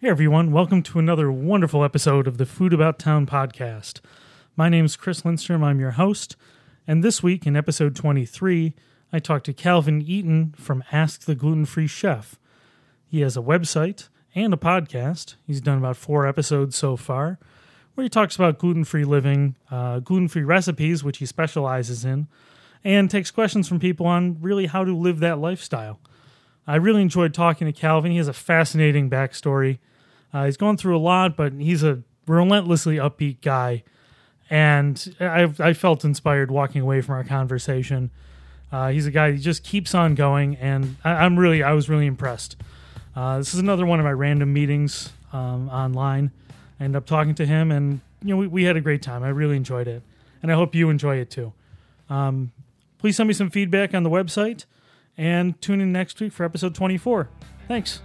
Hey everyone, welcome to another wonderful episode of the Food About Town podcast. My name is Chris Lindstrom, I'm your host, and this week in episode 23, I talked to Calvin Eaton from Ask the Gluten Free Chef. He has a website and a podcast. He's done about four episodes so far, where he talks about gluten free living, uh, gluten free recipes, which he specializes in, and takes questions from people on really how to live that lifestyle. I really enjoyed talking to Calvin. He has a fascinating backstory. Uh, he's gone through a lot, but he's a relentlessly upbeat guy. And I, I felt inspired walking away from our conversation. Uh, he's a guy who just keeps on going, and I, am really, I was really impressed. Uh, this is another one of my random meetings um, online. I ended up talking to him, and you know, we, we had a great time. I really enjoyed it, and I hope you enjoy it too. Um, please send me some feedback on the website, and tune in next week for episode 24. Thanks.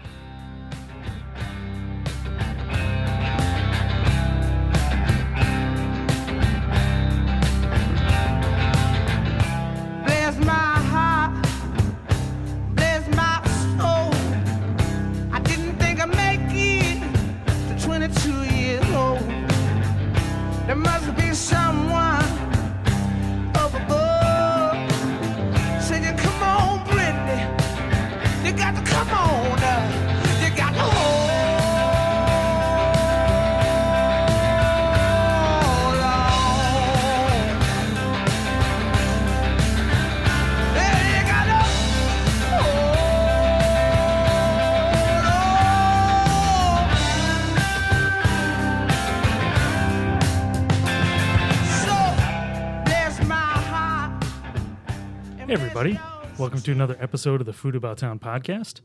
To another episode of the Food About Town podcast.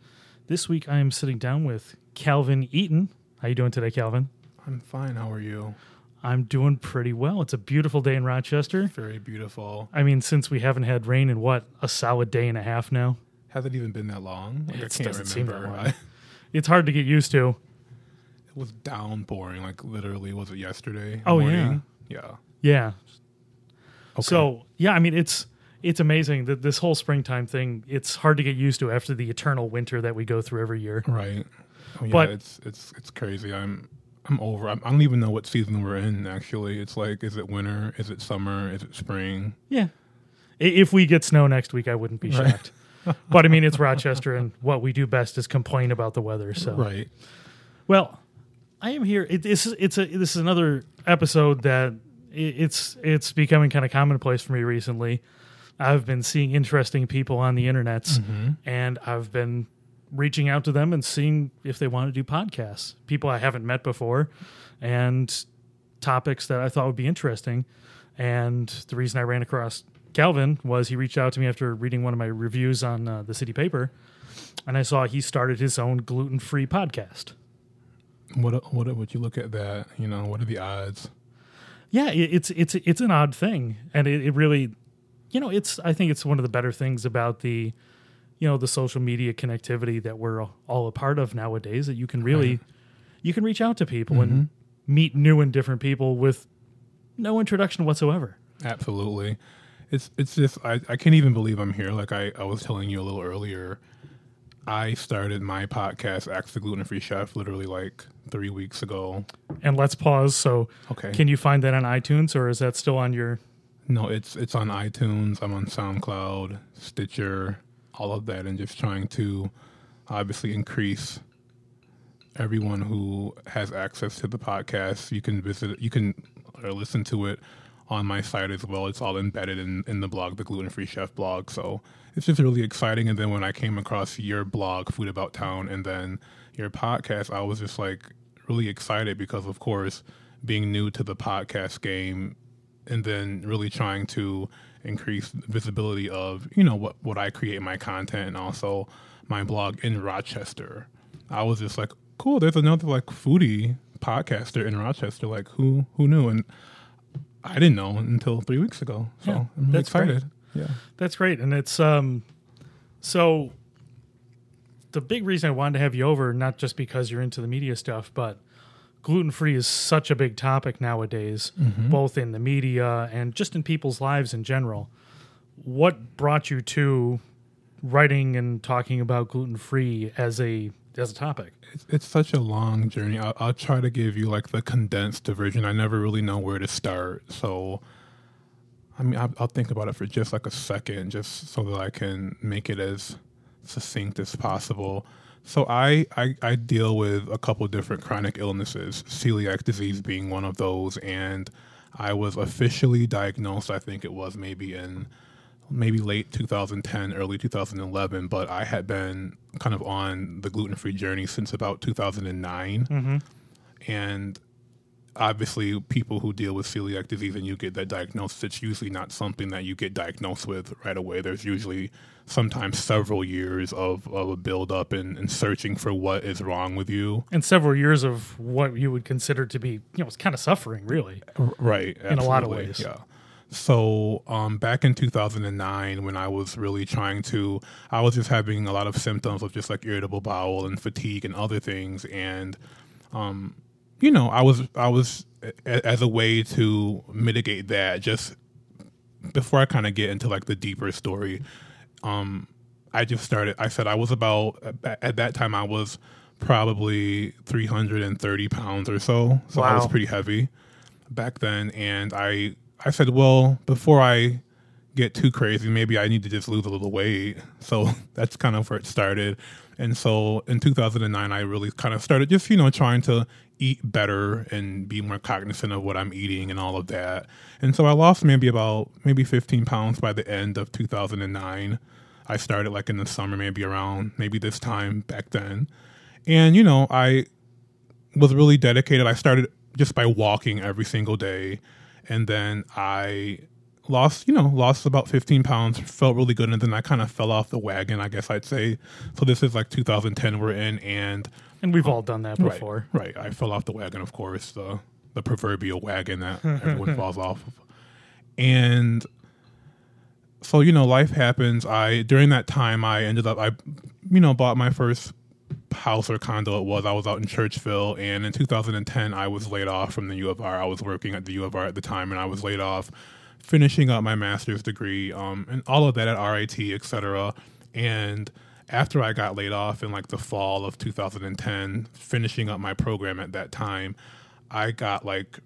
This week I am sitting down with Calvin Eaton. How are you doing today, Calvin? I'm fine. How are you? I'm doing pretty well. It's a beautiful day in Rochester. Very beautiful. I mean, since we haven't had rain in what, a solid day and a half now? Has it even been that long? Like, It I can't doesn't seem that remember. long. It's hard to get used to. it was downpouring. Like literally, was it yesterday? Oh, morning? yeah. Yeah. Okay. So, yeah, I mean, it's it's amazing that this whole springtime thing, it's hard to get used to after the eternal winter that we go through every year. right. Oh, yeah, But- it's it's it's crazy. I'm I'm over. I'm, I don't even know what season we're in. Actually, it's like, is it winter? Is it summer? Is it spring? Yeah. If we get snow next week, I wouldn't be Right. shocked. but I mean, it's Rochester, and what we do best is complain about the weather. So, Right. well, I am here. It, it's it's a this is another episode that i- it's it's becoming kind of commonplace for me recently. I've been seeing interesting people on the internets, and I've been reaching out to them and seeing if they want to do podcasts. People I haven't met before, and topics that I thought would be interesting. And the reason I ran across Calvin was he reached out to me after reading one of my reviews on uh, the city paper, and I saw he started his own gluten free podcast. What what would you look at that? You know, what are the odds? Yeah, it's it's it's an odd thing, and it, it really, you know, it's I think it's one of the better things about the, you know, the social media connectivity that we're all a part of nowadays. That you can really, Right. you can reach out to people and mm-hmm. meet new and different people with no introduction whatsoever. Absolutely. It's it's just I, I can't even believe I'm here. Like I, I was telling you a little earlier, I started my podcast, Ask the Gluten Free Chef, literally like three weeks ago. And let's pause. So, Okay. can you find that on iTunes, or is that still on your? No, it's it's on iTunes, I'm on SoundCloud, Stitcher, all of that, and just trying to obviously increase everyone who has access to the podcast. You can visit you can listen to it on my site as well. It's all embedded in, in the blog, the Gluten Free Chef blog. So it's just really exciting. And then when I came across your blog, Food About Town, and then your podcast, I was just like really excited because, of course, being new to the podcast game and then really trying to increase visibility of you know what what I create in my content and also my blog in Rochester. I was just like, cool. There's another like foodie podcaster in Rochester. Like who who knew? And I didn't know until three weeks ago. So Yeah, I'm really that's great. Yeah. That's great, and it's um, so the big reason I wanted to have you over, not just because you're into the media stuff, but gluten free is such a big topic nowadays, mm-hmm. both in the media and just in people's lives in general. What brought you to writing and talking about gluten free as a as a topic. It's, it's such a long journey. I'll, I'll try to give you like the condensed version. I never really know where to start, so I mean, I'll, I'll think about it for just like a second, just so that I can make it as succinct as possible. So I, I, I deal with a couple different chronic illnesses, celiac disease being one of those, and I was officially diagnosed. I think it was maybe in maybe late 2010, early 2011, but I had been kind of on the gluten free journey since about 2009, mm-hmm. and obviously people who deal with celiac disease and you get that diagnosis it's usually not something that you get diagnosed with right away there's usually sometimes several years of, of a build up and, and searching for what is wrong with you And several years of what you would consider to be, you know, it's kind of suffering, really. Right In a lot of ways. yeah so um, back in 2009 when i was really trying to i was just having a lot of symptoms of just like irritable bowel and fatigue and other things and um, you know i was i was a- as a way to mitigate that just before i kind of get into like the deeper story um, i just started i said i was about at- at that time i was probably 330 pounds or so so i was pretty heavy back then. And i i said well before i get too crazy maybe i need to just lose a little weight. So that's kind of where it started. And so in 2009 i really kind of started just you know trying to eat better and be more cognizant of what i'm eating and all of that and so i lost maybe about maybe 15 pounds by the end of 2009 i started like in the summer maybe around maybe this time back then and you know i was really dedicated. I started just by walking every single day, and then I lost, you know, lost about 15 pounds. Felt really good, and then I kind of fell off the wagon. I guess I'd say. So this is like 2010 we're in, and And we've all done that before. Right, right. I fell off the wagon, of course, the the proverbial wagon that everyone falls off of. And so, you know, life happens. I during that time I ended up I you know, bought my first house or condo it was. I was out in Churchville and in 2010 I was laid off from the U of R. I was working at the U of R at the time and I was laid off finishing up my master's degree um, and all of that at RIT, et cetera. And after I got laid off in like the fall of 2010, finishing up my program at that time, I got like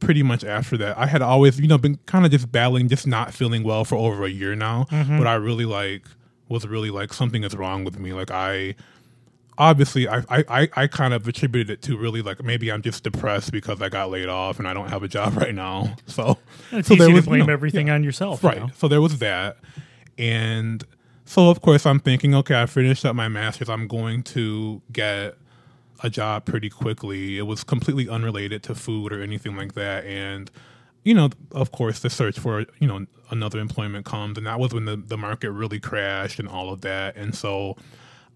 pretty much after that. I had always, you know, been kind of just battling, just not feeling well for over a year now. Mm-hmm. But I really like was really like something is wrong with me. Like I obviously I, I, I, kind of attributed it to really like maybe I'm just depressed because I got laid off and I don't have a job right now. So It's so easy to you blame know, everything on yourself. you Right. know? So there was that. And so, of course, I'm thinking, okay, I finished up my master's. I'm going to get a job pretty quickly. It was completely unrelated to food or anything like that. And, you know, of course, the search for, you know, another employment comes. And that was when the, the market really crashed and all of that. And so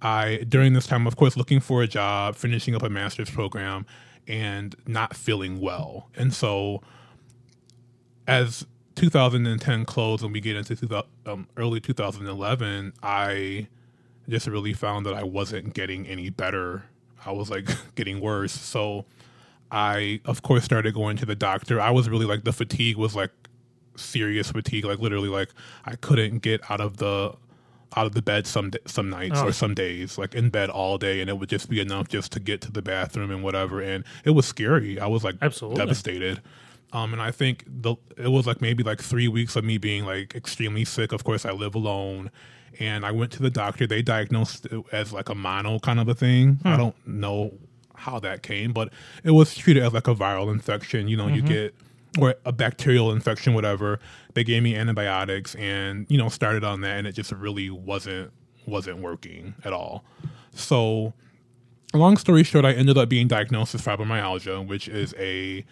I, during this time, of course, looking for a job, finishing up a master's program, and not feeling well. And so, as 2010 closed and we get into 2000, um, early 2011, I just really found that I wasn't getting any better. I was like getting worse. So I, of course, started going to the doctor. I was really like the fatigue was like serious fatigue, like literally like I couldn't get out of the out of the bed some some nights Oh. or some days, like in bed all day, and it would just be enough just to get to the bathroom and whatever. And it was scary. I was like Absolutely. devastated. Um, and I think the it was like maybe like three weeks of me being like extremely sick. Of course, I live alone, and I went to the doctor. They diagnosed it as like a mono kind of a thing. I don't know how that came, but it was treated as like a viral infection. You know, you get or a bacterial infection, whatever. They gave me antibiotics, and you know, started on that, and it just really wasn't wasn't working at all. So long story short, I ended up being diagnosed with fibromyalgia, which is a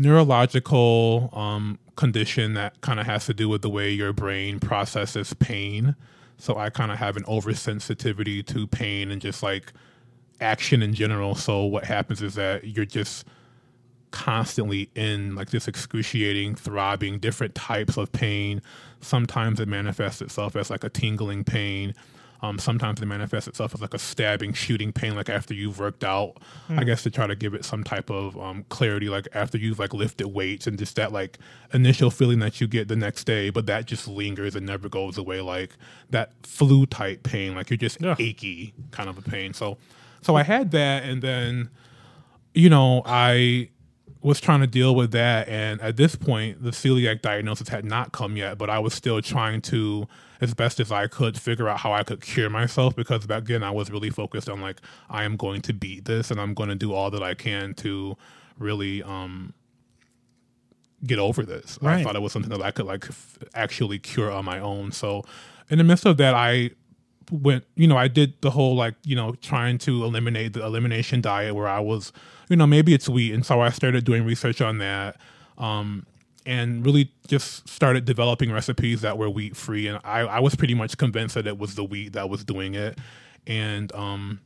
neurological um, condition that kind of has to do with the way your brain processes pain. So I kind of have an oversensitivity to pain and just like action in general. So what happens is that you're just constantly in like this excruciating, throbbing, different types of pain. Sometimes it manifests itself as like a tingling pain. Um, sometimes it manifests itself as like a stabbing, shooting pain, like after you've worked out. I guess to try to give it some type of um, clarity, like after you've like lifted weights and just that like initial feeling that you get the next day, but that just lingers and never goes away. Like that flu type pain, like you're just Yeah. achy kind of a pain. So, so I had that, and then you know, I was trying to deal with that. And at this point, the celiac diagnosis had not come yet, but I was still trying to, as best as I could, figure out how I could cure myself because back then I was really focused on like, I am going to beat this and I'm going to do all that I can to really, um, get over this. I thought it was something that I could like f- actually cure on my own. So in the midst of that, I went, you know, I did the whole like, you know, trying to eliminate the elimination diet where I was, you know, maybe it's wheat. And so I started doing research on that. Um, and really just started developing recipes that were wheat free. And I, I was pretty much convinced that it was the wheat that was doing it. And, um,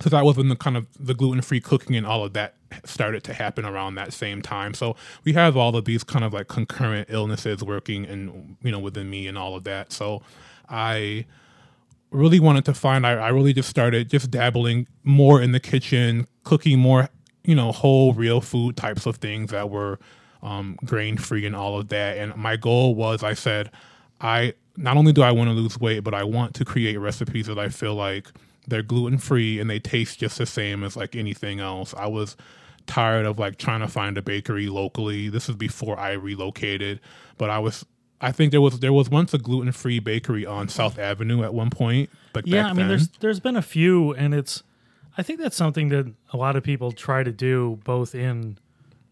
so that was when the kind of the gluten free cooking and all of that started to happen around that same time. So we have all of these kind of like concurrent illnesses working and you know within me and all of that. So I really wanted to find I, I really just started just dabbling more in the kitchen, cooking more, you know, whole real food types of things that were um, grain free and all of that. And my goal was I said, I not only do I want to lose weight, but I want to create recipes that I feel like they're gluten free and they taste just the same as like anything else. I was tired of like trying to find a bakery locally. This was before I relocated, but I was I think there was there was once a gluten free bakery on South Avenue at one point. But Yeah, I mean, then- there's there's been a few, and it's I think that's something that a lot of people try to do, both in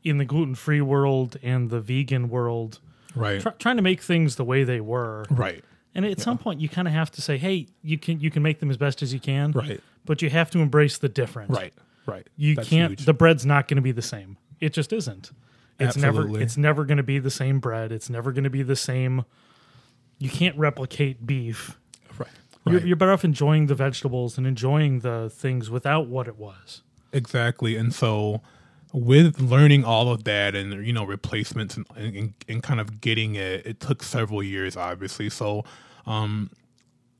in the gluten free world and the vegan world, right, try, trying to make things the way they were. right, And at some point, you kind of have to say, "Hey, you can you can make them as best as you can, Right. But you have to embrace the difference, right, right. You That's can't. huge. The bread's not going to be the same. It just isn't. It's never. It's never going to be the same bread. It's never going to be the same. You can't replicate beef. Right, You're, you're better off enjoying the vegetables and enjoying the things without what it was. Exactly. And so with learning all of that and you know replacements and, and, and kind of getting it it took several years obviously so um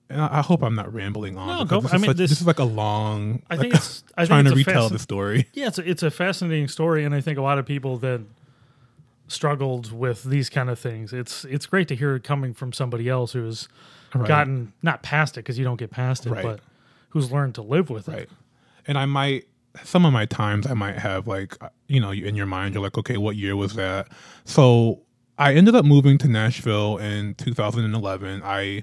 and I I hope I'm not rambling on. No, go- This I is, mean, such- this- this is like a long. I like, think it's. I think trying it's to retell fascin- the story. Yeah, it's a, it's a fascinating story, and I think a lot of people that struggled with these kind of things. It's it's great to hear it coming from somebody else who's Right. gotten not past it because you don't get past it, Right. but who's learned to live with it. Right. And I might some of my times I might have like uh, you know in your mind you're like okay what year was that so I ended up moving to Nashville in 2011 I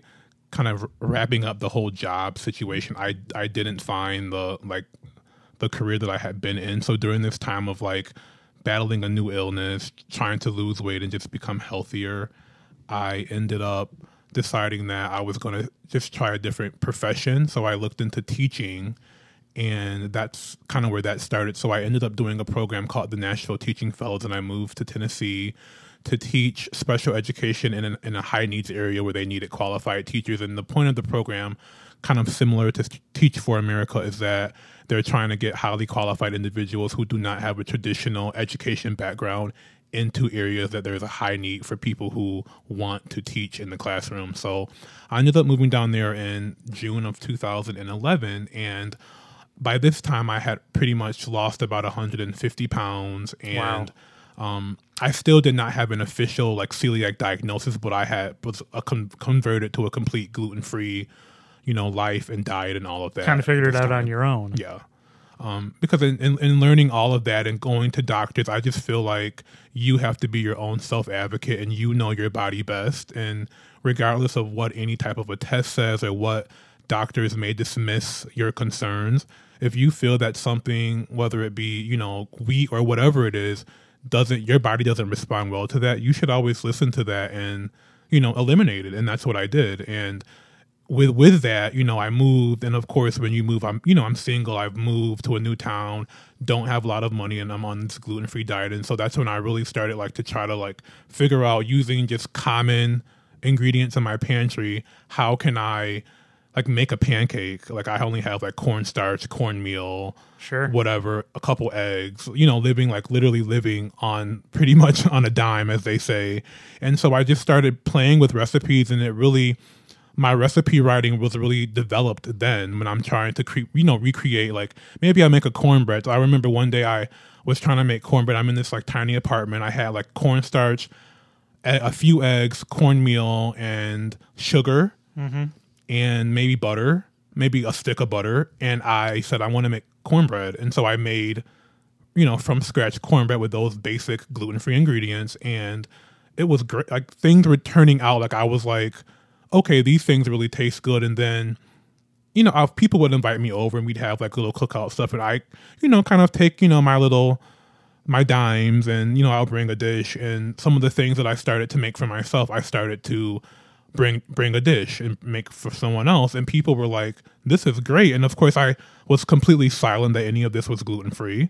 kind of wrapping up the whole job situation I I didn't find the like the career that I had been in so during this time of like battling a new illness trying to lose weight and just become healthier I ended up deciding that I was going to just try a different profession so I looked into teaching and that's kind of where that started. So I ended up doing a program called the Nashville Teaching Fellows, and I moved to Tennessee to teach special education in, an, in a high needs area where they needed qualified teachers. And the point of the program, kind of similar to Teach for America, is that they're trying to get highly qualified individuals who do not have a traditional education background into areas that there's a high need for people who want to teach in the classroom. So I ended up moving down there in June of 2011 and by this time I had pretty much lost about 150 pounds and um, I still did not have an official like celiac diagnosis, but I had was a con- converted to a complete gluten free, you know, life and diet and all of that. Kind of figured it out time. on your own. Yeah. Um, because in, in, in learning all of that and going to doctors, I just feel like you have to be your own self advocate and you know your body best. And regardless of what any type of a test says or what doctors may dismiss your concerns, if you feel that something, whether it be, you know, wheat or whatever it is, doesn't your body doesn't respond well to that, you should always listen to that and, you know, eliminate it. And that's what I did. And with with that, you know, I moved, and of course, when you move, I'm you know I'm single. I've moved to a new town, don't have a lot of money, and I'm on this gluten free diet, and so that's when I really started like to try to like figure out using just common ingredients in my pantry. How can I like make a pancake? Like I only have like cornstarch, cornmeal, Sure. whatever, a couple eggs, you know, living like literally living on pretty much on a dime, as they say. And so I just started playing with recipes, and it really my recipe writing was really developed then when I'm trying to create, you know recreate like maybe I make a cornbread. So I remember one day I was trying to make cornbread. I'm in this like tiny apartment. I had like cornstarch, a, a few eggs, cornmeal, and sugar, mm-hmm. and maybe butter, maybe a stick of butter. And I said I want to make cornbread, and so I made you know from scratch cornbread with those basic gluten free ingredients, and it was great. Like things were turning out like I was like, okay, these things really taste good, and then you know, I, people would invite me over and we'd have like little cookout stuff, and I, you know, kind of take you know my little my dimes, and you know, I'll bring a dish, and some of the things that I started to make for myself, I started to bring bring a dish and make for someone else, and people were like, "This is great," and of course, I was completely silent that any of this was gluten free.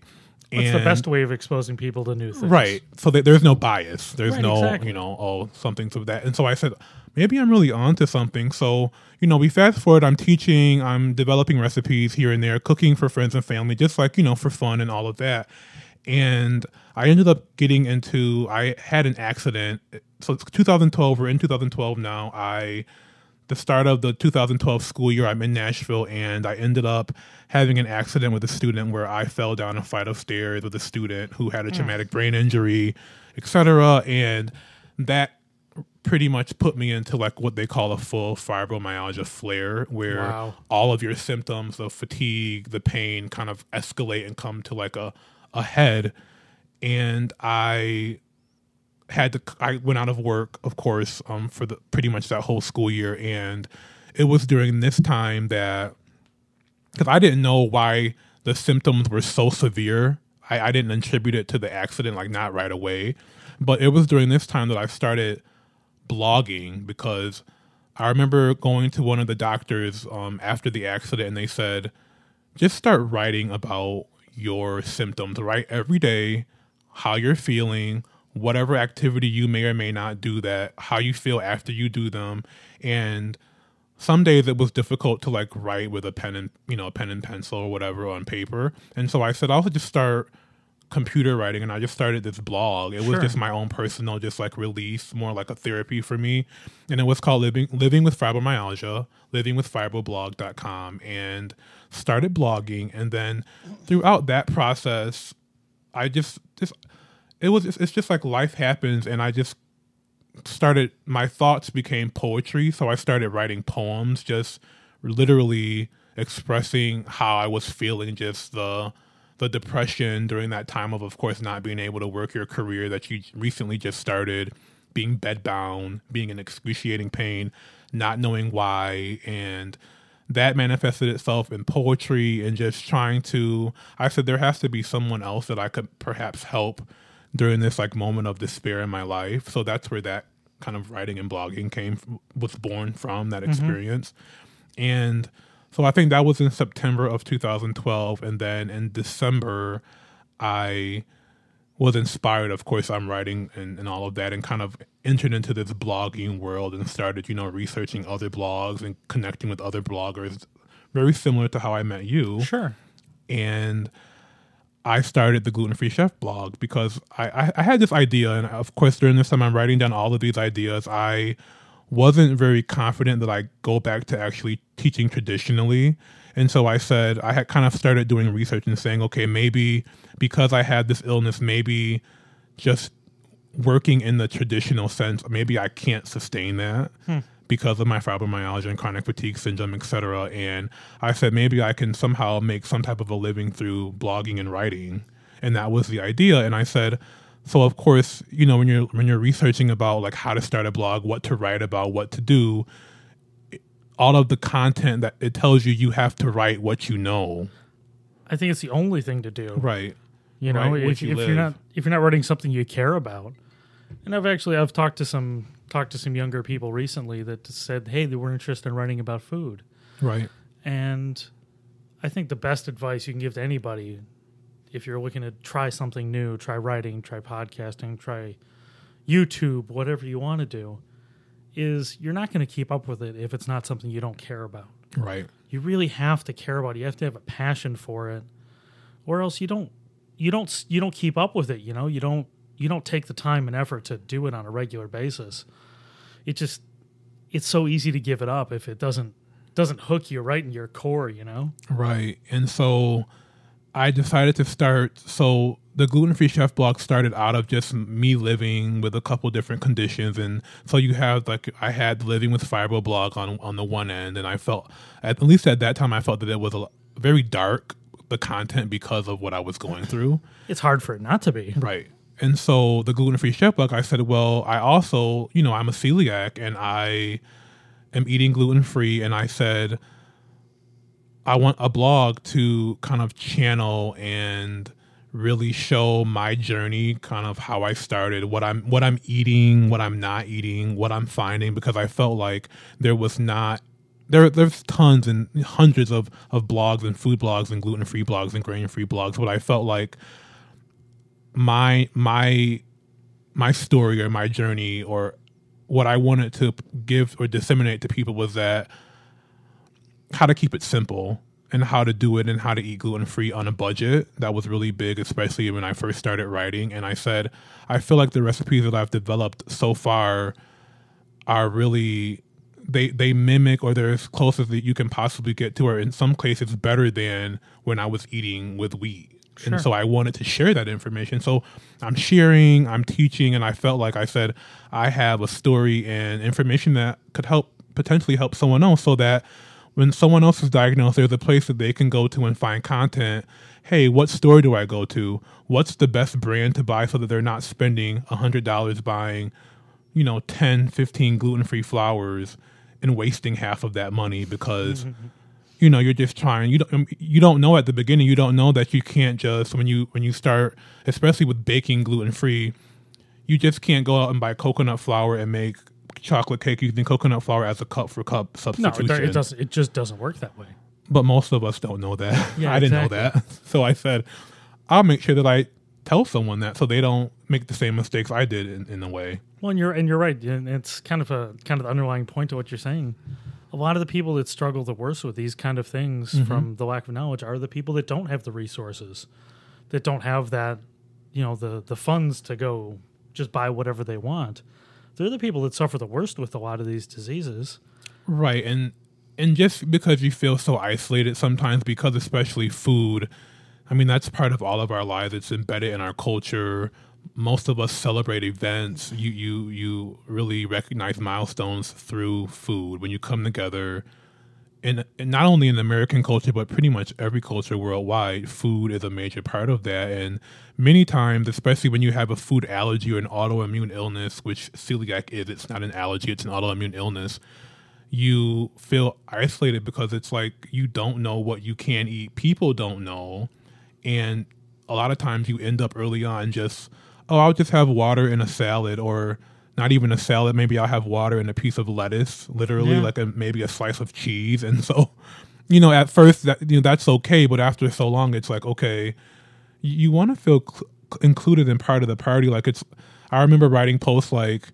That's the best way of exposing people to new things. Right. So that there's no bias. There's Right, no, exactly. you know, oh, something to that. And so I said, maybe I'm really onto something. So, you know, we fast forward, I'm teaching, I'm developing recipes here and there, cooking for friends and family, just like, you know, for fun and all of that. And I ended up getting into, I had an accident. So it's 2012, we're in 2012 now. I, the start of the 2012 school year, I'm in Nashville, and I ended up having an accident with a student where I fell down a flight of stairs with a student who had a mm. traumatic brain injury, etc. And that pretty much put me into like what they call a full fibromyalgia flare, where Wow. all of your symptoms of fatigue, the pain, kind of escalate and come to like a a head. And I had to I went out of work, of course, um, for the pretty much that whole school year, and it was during this time that because I didn't know why the symptoms were so severe. I, I didn't attribute it to the accident, like not right away, but it was during this time that I started blogging because I remember going to one of the doctors um, after the accident, and they said, just start writing about your symptoms. Write every day how you're feeling, whatever activity you may or may not do that, how you feel after you do them. And some days it was difficult to like write with a pen and you know, a pen and pencil or whatever on paper. And so I said I'll just start computer writing and I just started this blog. It was just my own personal just like release, more like a therapy for me. And it was called Living Living with Fibromyalgia, livingwithfibroblog.com and started blogging and then throughout that process I just just it was it's just like life happens and I just started my thoughts became poetry so i started writing poems just literally expressing how i was feeling just the the depression during that time of of course not being able to work your career that you recently just started being bedbound being in excruciating pain not knowing why and that manifested itself in poetry and just trying to i said there has to be someone else that i could perhaps help during this like moment of despair in my life. So that's where that kind of writing and blogging came was born from that mm-hmm. experience. And so i think that was in september of 2012 and then in december i was inspired of course i'm writing and, and all of that and kind of entered into this blogging world and started you know researching other blogs and connecting with other bloggers very similar to how i met you Sure. and I started the gluten free chef blog because I, I, I had this idea, and of course, during this time, I'm writing down all of these ideas. I wasn't very confident that I go back to actually teaching traditionally. And so I said, I had kind of started doing research and saying, okay, maybe because I had this illness, maybe just working in the traditional sense, maybe I can't sustain that hmm. because of my fibromyalgia and chronic fatigue syndrome, et cetera. And I said maybe I can somehow make some type of a living through blogging and writing. And that was the idea. And I said, so of course, you know, when you're when you're researching about like how to start a blog, what to write about, what to do, all of the content that it tells you you have to write what you know. I think it's the only thing to do. Right. You know, Right, if, you if you're not if you're not writing something you care about, and I've actually I've talked to some talked to some younger people recently that said, hey, they were interested in writing about food, Right. and I think the best advice you can give to anybody, if you're looking to try something new, try writing, try podcasting, try YouTube, whatever you want to do, is you're not going to keep up with it if it's not something you don't care about Right. you really have to care about it. You have to have a passion for it, or else you don't you don't you don't keep up with it. You know, you don't you don't take the time and effort to do it on a regular basis. It just it's so easy to give it up if it doesn't doesn't hook you right in your core, you know? Right. And so I decided to start. So the gluten free chef blog started out of just me living with a couple different conditions. And so you have like, I had living with fibro blog on, on the one end. And I felt, at least at that time, I felt that it was a, very dark, the content because of what I was going through. It's hard for it not to be. Right. And so the gluten free chef blog, I said, well, I also, you know, I'm a celiac and I am eating gluten free. And I said, I want a blog to kind of channel and really show my journey, kind of how I started, what I'm what I'm eating, what I'm not eating, what I'm finding, because I felt like there was not there there's tons and hundreds of, of blogs and food blogs and gluten free blogs and grain free blogs, but I felt like my my my story or my journey or what I wanted to give or disseminate to people was that how to keep it simple and how to do it and how to eat gluten free on a budget. That was really big, especially when I first started writing. And I said, I feel like the recipes that I've developed so far are really they they mimic or they're as close as that you can possibly get to, or in some cases better than when I was eating with wheat. Sure. And so I wanted to share that information. So I'm sharing, I'm teaching, and I felt like I said I have a story and information that could help potentially help someone else so that when someone else is diagnosed, there's a place that they can go to and find content. Hey, what store do I go to? What's the best brand to buy so that they're not spending $100 buying, you know, 10, 15 gluten free flours and wasting half of that money because. you know you're just trying you don't um, you don't know at the beginning you don't know that you can't just when you when you start especially with baking gluten free you just can't go out and buy coconut flour and make chocolate cake using coconut flour as a cup for cup No, substitution. it, it doesn't. It just doesn't work that way. But most of us don't know that. Yeah, I didn't exactly. know that. So I said, I'll make sure that I tell someone that so they don't make the same mistakes I did in, in a way. Well, and you're and you're right. And it's kind of a kind of the underlying point to what you're saying. A lot of the people that struggle the worst with these kind of things Mm-hmm. from the lack of knowledge are the people that don't have the resources, that don't have that, you know, the the funds to go just buy whatever they want. They're the people that suffer the worst with a lot of these diseases. Right. And and just because you feel so isolated sometimes because especially food, I mean that's part of all of our lives. It's embedded in our culture. Most of us celebrate events. You you you really recognize milestones through food when you come together. And, and not only in American culture, but pretty much every culture worldwide, food is a major part of that. And many times, especially when you have a food allergy or an autoimmune illness, which celiac is, it's not an allergy, it's an autoimmune illness you feel isolated because it's like you don't know what you can eat. People don't know. And a lot of times you end up early on just, oh, I'll just have water in a salad or not even a salad. Maybe I'll have water and a piece of lettuce, literally Yeah. like a, maybe a slice of cheese. And so, you know, at first that, you know, that's okay. But after so long, it's like, okay, you, want to feel cl- included in part of the party. Like it's, I remember writing posts like,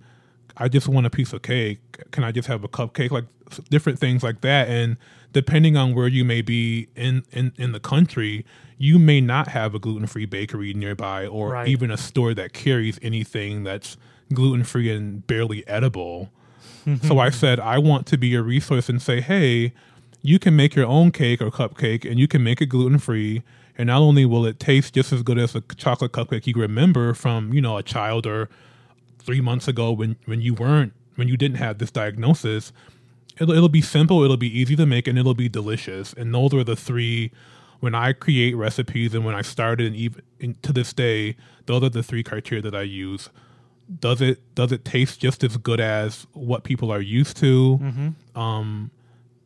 I just want a piece of cake. Can I just have a cupcake? Like different things like that. And depending on where you may be in, in, in the country, you may not have a gluten free bakery nearby or Right. even a store that carries anything that's gluten free and barely edible. so I said, I want to be a resource and say, hey, you can make your own cake or cupcake and you can make it gluten free. And not only will it taste just as good as a chocolate cupcake you remember from, you know, a child or three months ago when when you weren't when you didn't have this diagnosis it'll, it'll be simple it'll be easy to make and it'll be delicious and those are the three when i create recipes and when i started and even and to this day those are the three criteria that i use does it does it taste just as good as what people are used to um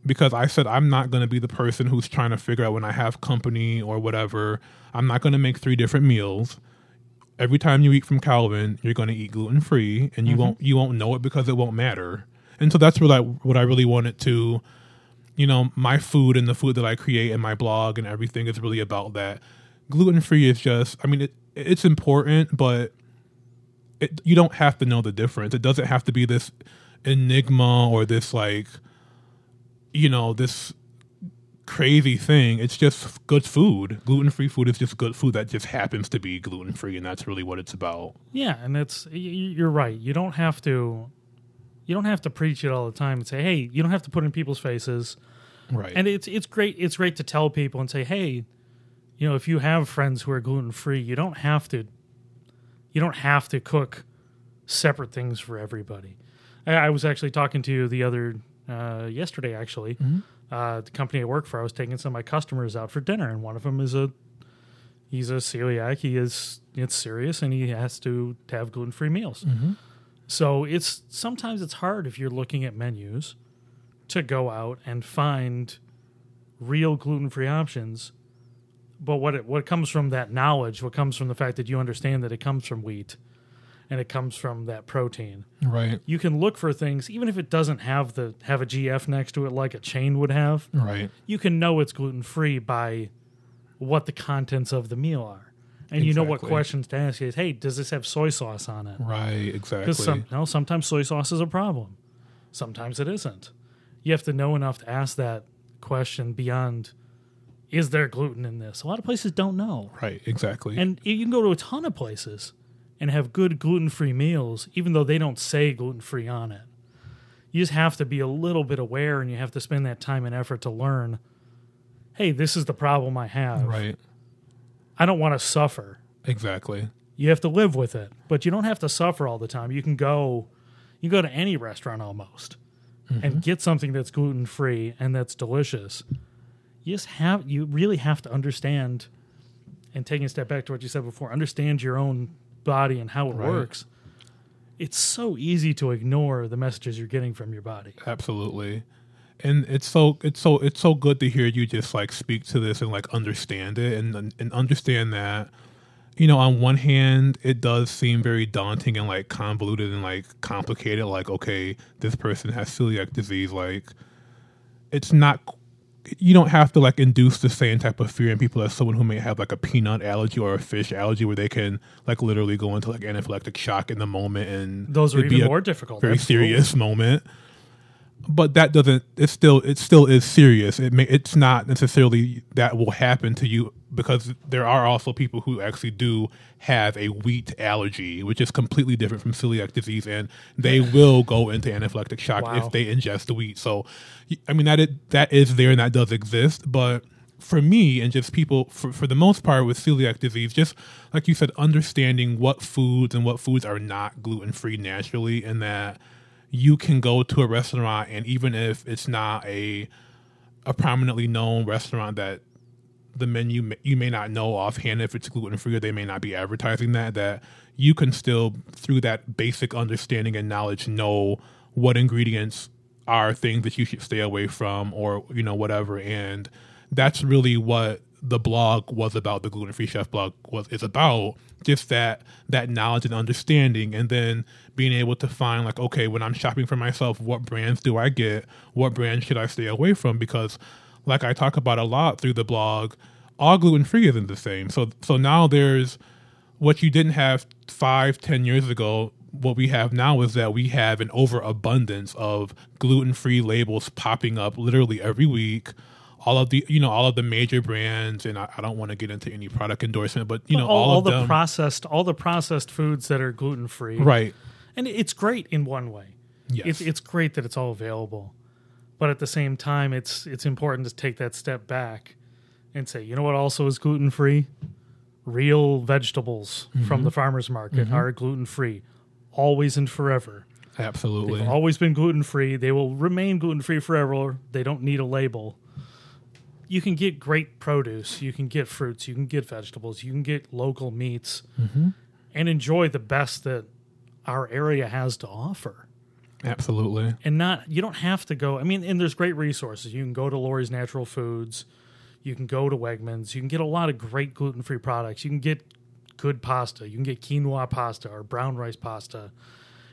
because I said I'm not going to be the person who's trying to figure out when I have company or whatever. I'm not going to make three different meals every time you eat from Calvin, you're going to eat gluten free, and you won't you won't know it because it won't matter. And so that's what I what I really wanted to, you know, my food and the food that I create and my blog and everything is really about that. Gluten free is just, I mean, it it's important, but it you don't have to know the difference. It doesn't have to be this enigma or this like, you know, this crazy thing. It's just good food. Gluten free food is just good food that just happens to be gluten free, and that's really what it's about. Yeah, and it's you're right. You don't have to. You don't have to preach it all the time and say, "Hey, you don't have to put in people's faces." Right. And it's it's great it's great to tell people and say, "Hey, you know, if you have friends who are gluten free, you don't have to you don't have to cook separate things for everybody." I, I was actually talking to the other uh, yesterday. Actually, uh, the company I work for, I was taking some of my customers out for dinner, and one of them is a he's a celiac. He is it's serious, and he has to, to have gluten free meals. So it's sometimes it's hard if you're looking at menus to go out and find real gluten free options. But what it, what comes from that knowledge, what comes from the fact that you understand that it comes from wheat and it comes from that protein. right. You can look for things even if it doesn't have the have a GF next to it like a chain would have. Right. You can know it's gluten free by what the contents of the meal are. And you know what questions to ask is, hey, does this have soy sauce on it? Right. Exactly. Because some, sometimes soy sauce is a problem. Sometimes it isn't. You have to know enough to ask that question beyond, is there gluten in this? A lot of places don't know. right. Exactly. And you can go to a ton of places and have good gluten free meals, even though they don't say gluten free on it. You just have to be a little bit aware and you have to spend that time and effort to learn hey, this is the problem I have. right. I don't want to suffer. Exactly. You have to live with it, but you don't have to suffer all the time. You can go, you can go to any restaurant almost, mm-hmm. and get something that's gluten free and that's delicious. You just have, you really have to understand, and taking a step back to what you said before, understand your own body and how it Right. works. It's so easy to ignore the messages you're getting from your body. Absolutely. And it's so it's so it's so good to hear you just like speak to this and like understand it and and understand that you know on one hand it does seem very daunting and like convoluted and like complicated like okay this person has celiac disease like it's not you don't have to like induce the same type of fear in people as someone who may have like a peanut allergy or a fish allergy where they can like literally go into like anaphylactic shock in the moment and Those are even a- more difficult. very Absolutely. serious moment. But that doesn't. It still. It still is serious. It may. It's not necessarily that will happen to you because there are also people who actually do have a wheat allergy, which is completely different from celiac disease, and they will go into anaphylactic shock Wow. if they ingest the wheat. So, I mean that it, that is there and that does exist, but for me and just people for, for the most part with celiac disease just like you said understanding what foods and what foods are not gluten free naturally and that you can go to a restaurant and even if it's not a a prominently known restaurant that the menu you may not know offhand if it's gluten free or they may not be advertising that that you can still through that basic understanding and knowledge know what ingredients are things that you should stay away from or you know whatever. And that's really what the blog was about the gluten free chef blog was is about just that that knowledge and understanding. And then being able to find like okay when i'm shopping for myself what brands do i get? What brands should i stay away from? Because like i talk about a lot through the blog all gluten free isn't the same. So so now there's what you didn't have five ten years ago what we have now is that we have an overabundance of gluten-free labels popping up literally every week. All of the you know all of the major brands and i, I don't want to get into any product endorsement but you know all, all, all of the them processed all the processed foods that are gluten free right. And it's great in one way. Yes. it's, it's great that it's all available but at the same time it's it's important to take that step back and say you know what also is gluten free real vegetables Mm-hmm. from the farmers market are gluten free always and forever. Absolutely. They've always been gluten free they will remain gluten free forever. They don't need a label. You can get great produce. You can get fruits. You can get vegetables. You can get local meats Mm-hmm. and enjoy the best that our area has to offer absolutely. And not you don't have to go i mean and there's great resources. You can go to lori's natural foods. You can go to wegmans. You can get a lot of great gluten-free products. You can get good pasta. You can get quinoa pasta or brown rice pasta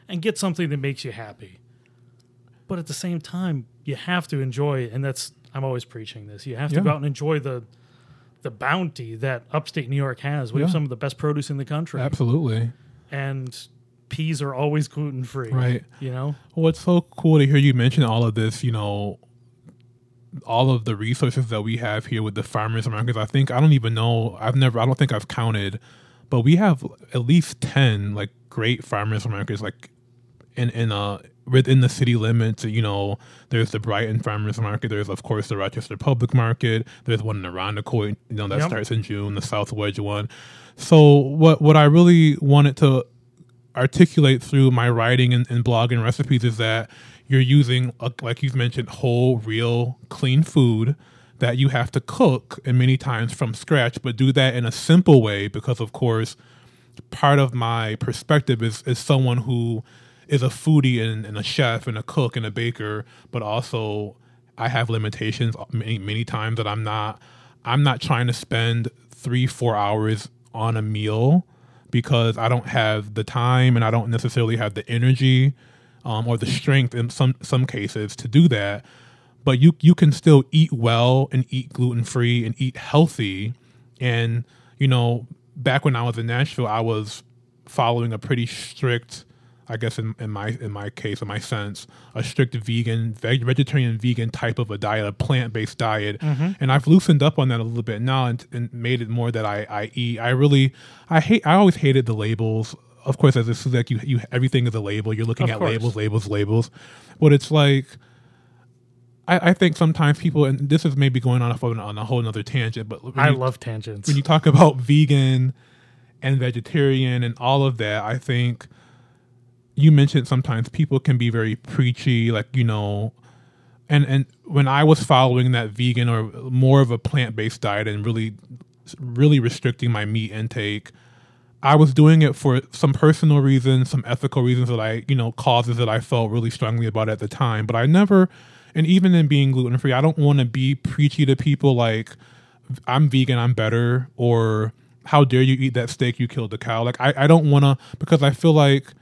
and get something that makes you happy. But at the same time you have to enjoy and that's i'm always preaching this you have to Yeah. go out and enjoy the the bounty that upstate new york has we have some of the best produce in the country. Absolutely. And peas are always gluten-free Right. you know Well, it's so cool to hear you mention all of this, you know, all of the resources that we have here with the farmers markets. I think, I don't even know, I've never, I don't think I've counted, but we have at least 10 like great farmers markets like in in uh within the city limits. You know, there's the Brighton Farmers Market. There's of course the Rochester Public Market. There's one in Irondequoit. You know that Yep. starts in June. The South Wedge one. So what what I really wanted to articulate through my writing and, and blogging recipes is that you're using, uh, like you've mentioned, whole, real, clean food that you have to cook and many times from scratch, but do that in a simple way because, of course, part of my perspective is is someone who is a foodie and, and a chef and a cook and a baker, but also I have limitations many many times that I'm not I'm not trying to spend three four hours on a meal because I don't have the time and I don't necessarily have the energy um, or the strength in some some cases to do that. But you you can still eat well and eat gluten free and eat healthy. And you know, back when I was in Nashville, I was following a pretty strict, I guess in, in my in my case, in my sense, a strict vegan, veg, vegetarian, vegan type of a diet, a plant based diet. Mm-hmm. And I've loosened up on that a little bit now and, and made it more that I, I eat. I really, I hate, I always hated the labels. Of course, as a like you, you everything is a label. You're looking Of at course. labels, labels, labels. But it's like I, I think sometimes people, and this is maybe going on, on a whole other tangent, but I you- love tangents. when you talk about vegan and vegetarian and all of that, I think you mentioned sometimes people can be very preachy, like you know, and and when I was following that vegan or more of a plant based diet and really really restricting my meat intake, I was doing it for some personal reasons, some ethical reasons that I, you know, causes that I felt really strongly about at the time. But I never, and even in being gluten free, I don't want to be preachy to people like, I'm vegan, I'm better, or how dare you eat that steak, you killed the cow. Like, I, I don't want to, because I feel like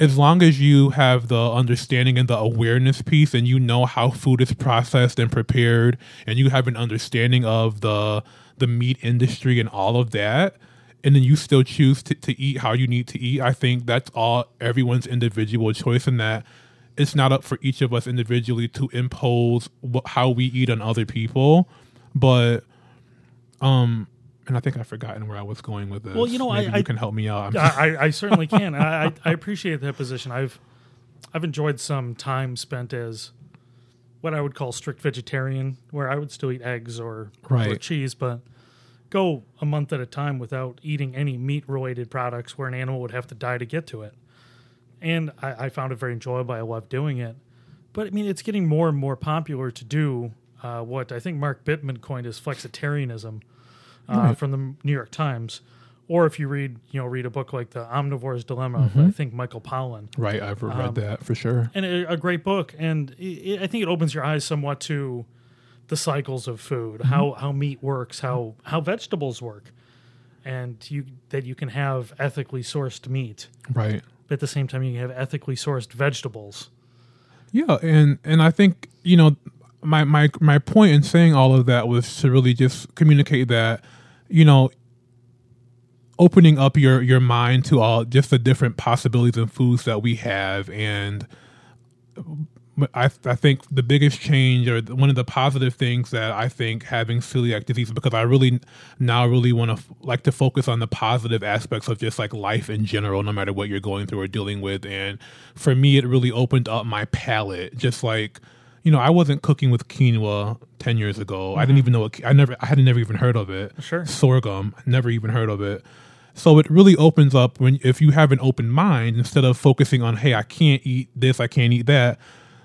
as long as you have the understanding and the awareness piece and you know how food is processed and prepared and you have an understanding of the the meat industry and all of that and then you still choose to, to eat how you need to eat i think that's all everyone's individual choice in that it's not up for each of us individually to impose wh- how we eat on other people. But um and i think i've forgotten where i was going with this Well, you know, Maybe I- you can help me out I'm I, I, I certainly can. I, I, I appreciate that position. I've I've enjoyed some time spent as what I would call strict vegetarian, where I would still eat eggs or, or cheese, but go a month at a time without eating any meat related products where an animal would have to die to get to it. And I, I found it very enjoyable. I love doing it. But I mean, it's getting more and more popular to do uh, what I think Mark Bittman coined as flexitarianism uh, from the New York Times. Or if you read, you know, read a book like The Omnivore's Dilemma, of, I think Michael Pollan, right i've read Um, that for sure and a, a great book. And it, I think it opens your eyes somewhat to the cycles of food, how how meat works, how how vegetables work, and you that you can have ethically sourced meat, right but at the same time you can have ethically sourced vegetables. Yeah, and and I think you know my my my point in saying all of that was to really just communicate that you know opening up your your mind to all just the different possibilities and foods that we have and I, I think the biggest change or one of the positive things that I think having celiac disease because I really now really want to f- like to focus on the positive aspects of just like life in general, no matter what you're going through or dealing with. And for me, it really opened up my palate. Just like you know, I wasn't cooking with quinoa ten years ago. I didn't mm-hmm. even know. What, I never. I had never even heard of it. Sure. sorghum. Never even heard of it. So it really opens up when if you have an open mind instead of focusing on hey I can't eat this I can't eat that.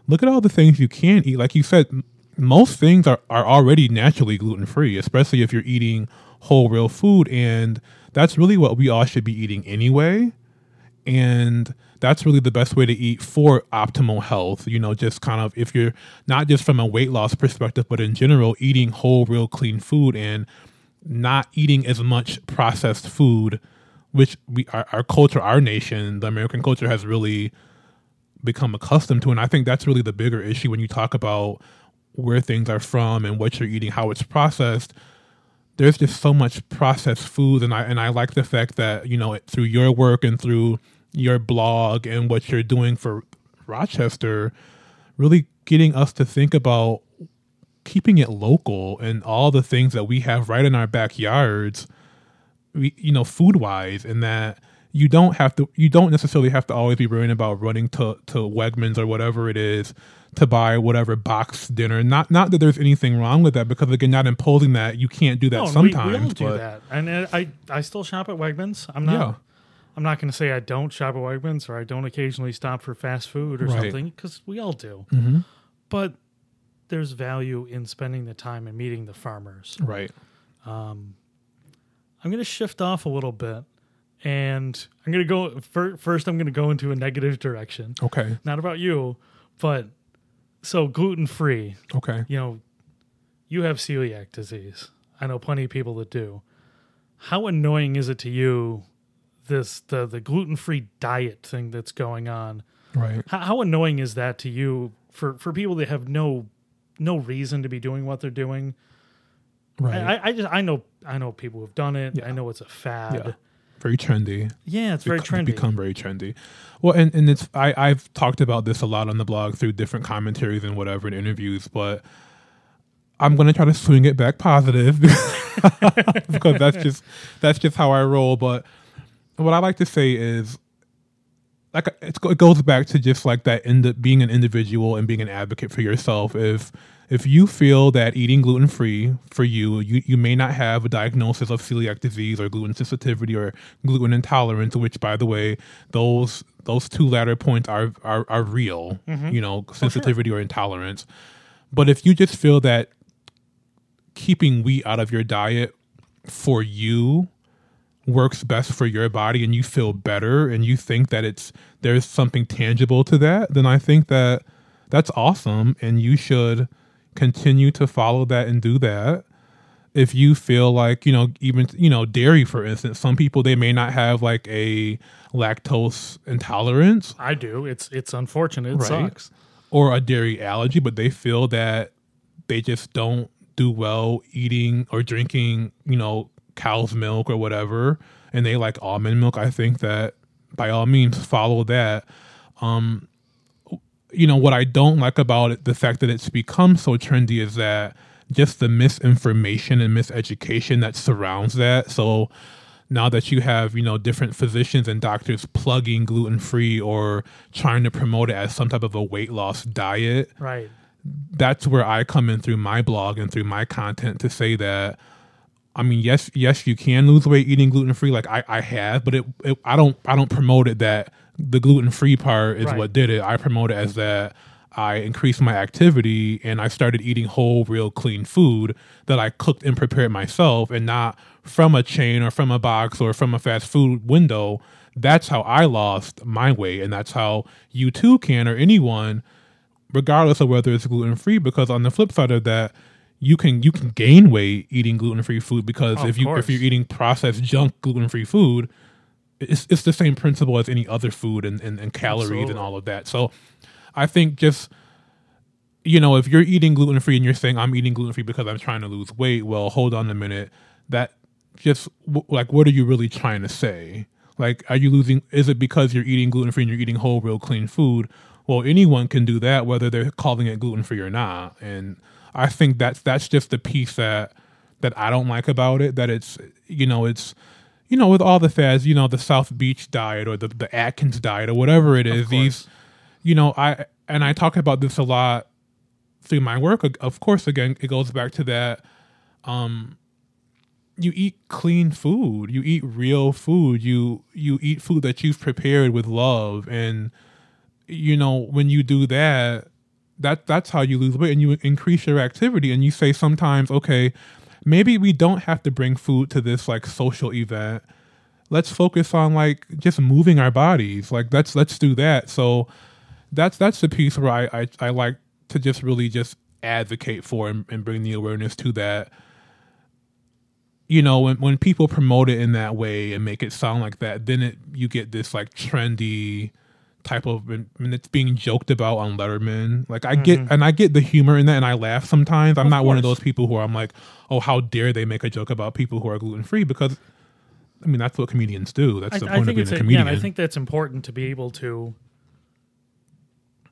Look at all the things you can eat. Like you said, most things are, are already naturally gluten free, especially if you're eating whole real food, and that's really what we all should be eating anyway. And that's really the best way to eat for optimal health. You know, just kind of if you're not just from a weight loss perspective, but in general, eating whole, real, clean food and not eating as much processed food, which we our, our culture, our nation, the American culture has really become accustomed to. And I think that's really the bigger issue when you talk about where things are from and what you're eating, how it's processed. There's just so much processed food, and I and I like the fact that you know through your work and through your blog and what you're doing for Rochester, really getting us to think about keeping it local and all the things that we have right in our backyards we, you know food wise and that you don't have to you don't necessarily have to always be worrying about running to to Wegmans or whatever it is to buy whatever box dinner. Not not that there's anything wrong with that because again, not imposing that you can't do that No, sometimes. we, we all do but that, and uh, I I still shop at Wegmans. I'm not. Yeah. I'm not going to say I don't shop at Wegmans or I don't occasionally stop for fast food or Right. something because we all do. Mhm. But there's value in spending the time and meeting the farmers. right, I'm going to shift off a little bit, and I'm going to go fir- first. I'm going to go into a negative direction. okay, Not about you, but so gluten free. okay, you know, you have celiac disease. I know plenty of people that do. How annoying is it to you this the the gluten free diet thing that's going on? right. How, how annoying is that to you for for people that have no no reason to be doing what they're doing? Right. I, I just I know I know people who've done it. Yeah. I know it's a fad. yeah. Very trendy. Yeah, it's very trendy. Become very trendy. Well, and, and it's I, I've talked about this a lot on the blog through different commentaries and whatever and interviews, but I'm gonna try to swing it back positive because that's just that's just how I roll. But what I like to say is like it's, it goes back to just like that in being an individual and being an advocate for yourself. If if you feel that eating gluten free for you, you you may not have a diagnosis of celiac disease or gluten sensitivity or gluten intolerance, which by the way, those those two latter points are are, are real. Mm-hmm. You know, sensitivity or intolerance. But if you just feel that keeping wheat out of your diet for you works best for your body and you feel better and you think that it's there's something tangible to that then i think that that's awesome and you should continue to follow that and do that if you feel like you know even you know dairy for instance some people they may not have like a lactose intolerance I do. It's it's unfortunate. It Right. sucks. or a dairy allergy, but they feel that they just don't do well eating or drinking, you know, cow's milk or whatever, and they like almond milk. I think that by all means follow that. Um, you know what I don't like about it, the fact that it's become so trendy is that just the misinformation and miseducation that surrounds that. So now that you have you know different physicians and doctors plugging gluten free or trying to promote it as some type of a weight loss diet Right. that's where i come in through my blog and through my content to say that i mean yes yes you can lose weight eating gluten free like i, I have but it, it i don't i don't promote it that the gluten free part is Right. what did it i promote it as that I increased my activity and I started eating whole, real, clean food that I cooked and prepared myself and not from a chain or from a box or from a fast food window. That's how I lost my weight. And that's how you too can, or anyone, regardless of whether it's gluten free. Because on the flip side of that, you can you can gain weight eating gluten free food because Oh, if you if you're eating processed junk gluten free food, it's it's the same principle as any other food and, and, and calories Absolutely. and all of that. So I think just you know, if you're eating gluten free and you're saying I'm eating gluten free because I'm trying to lose weight, well, hold on a minute. That just w- like what are you really trying to say? Like, are you losing? Is it because you're eating gluten free and you're eating whole, real, clean food? Well, anyone can do that, whether they're calling it gluten free or not. And I think that's that's just the piece that that I don't like about it. That it's you know it's you know with all the fads, you know the South Beach diet or the the Atkins diet or whatever it is. These you know I and I talk about this a lot through my work. Of course, again, it goes back to that. Um, you eat clean food. You eat real food. You you eat food that you've prepared with love, and you know when you do that, that that's how you lose weight, and you increase your activity. And you say sometimes, okay, maybe we don't have to bring food to this like social event. Let's focus on like just moving our bodies. Like let's let's do that. So that's that's the piece where I I, I like to just really just advocate for and, and bring the awareness to that you know when when people promote it in that way and make it sound like that then it you get this like trendy type of and and it's being joked about on letterman. Like i get mm-hmm. and i get the humor in that and i laugh sometimes. I'm Of not one of those people who i'm like oh how dare they make a joke about people who are gluten-free? Because i mean that's what comedians do. That's I, the point of think being it's a a, yeah, comedian and I think that's important to be able to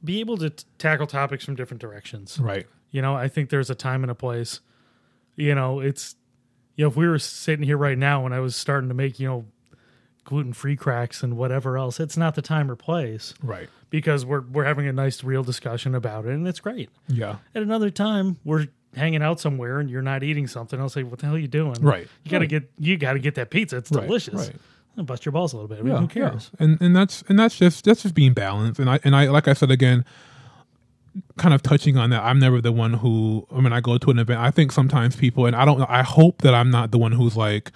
be able to t- tackle topics from different directions. right. You know, I think there's a time and a place. You know, it's you know, if we were sitting here right now and I was starting to make, you know, gluten free cracks and whatever else. It's not the time or place Right. because we're we're having a nice real discussion about it and it's great. Yeah. At another time, we're hanging out somewhere and you're not eating something. I'll say, "What the hell are you doing?" Right. You gotta Right. get you gotta get that pizza. It's Right, delicious. right. Bust your balls a little bit. I mean, who cares? And and that's and that's just that's just being balanced. And I and I like I said again, kind of touching on that. I'm never the one who I mean I go to an event. I think sometimes people and I don't. I hope that I'm not the one who's like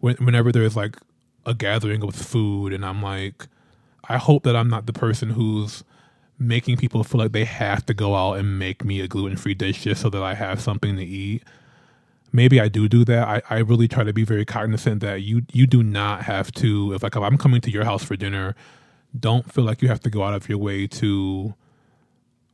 when, whenever there's like a gathering with food and I'm like I hope that I'm not the person who's making people feel like they have to go out and make me a gluten free dish just so that I have something to eat maybe I do do that. I, I really try to be very cognizant that you you do not have to if like if I'm coming to your house for dinner, don't feel like you have to go out of your way to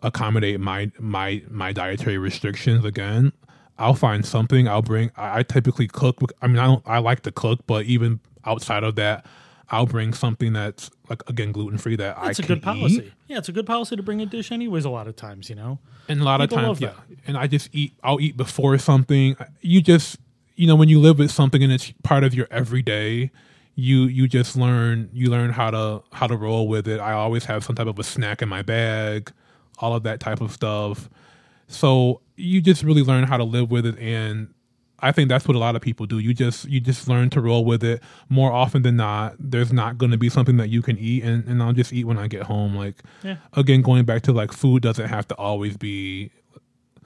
accommodate my my my dietary restrictions again. I'll find something. I'll bring. I, I typically cook. I mean, I don't. I like to cook, but even outside of that, I'll bring something that's like again gluten free that I That's a good policy. eat. Yeah, it's a good policy to bring a dish anyways. A lot of times, you know. And a lot People of times, yeah. And I just eat. I'll eat before something. You just, you know, when you live with something and it's part of your everyday, you you just learn you learn how to how to roll with it. I always have some type of a snack in my bag, all of that type of stuff. So you just really learn how to live with it, and I think that's what a lot of people do. You just you just learn to roll with it. More often than not, there's not going to be something that you can eat, and, and I'll just eat when I get home. Like Yeah. again, going back to like food doesn't have to always be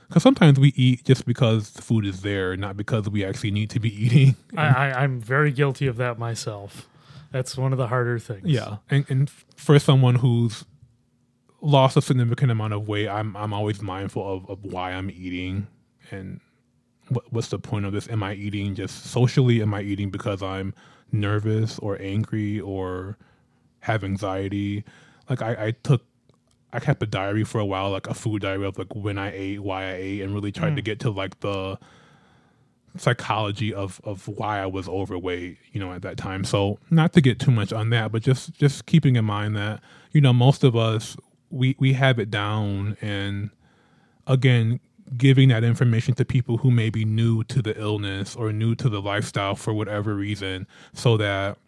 because sometimes we eat just because the food is there, not because we actually need to be eating. I, I, I'm very guilty of that myself. That's one of the harder things. Yeah, and and for someone who's lost a significant amount of weight, I'm I'm always mindful of, of why I'm eating and what what's the point of this? Am I eating just socially? Am I eating because I'm nervous or angry or have anxiety? Like I, I took I kept a diary for a while, like a food diary of like when I ate, why I ate, and really tried to mm. get to like the psychology of of why I was overweight, you know, at that time. So not to get too much on that, but just just keeping in mind that you know most of us we we have it down, and again, giving that information to people who may be new to the illness or new to the lifestyle for whatever reason, so that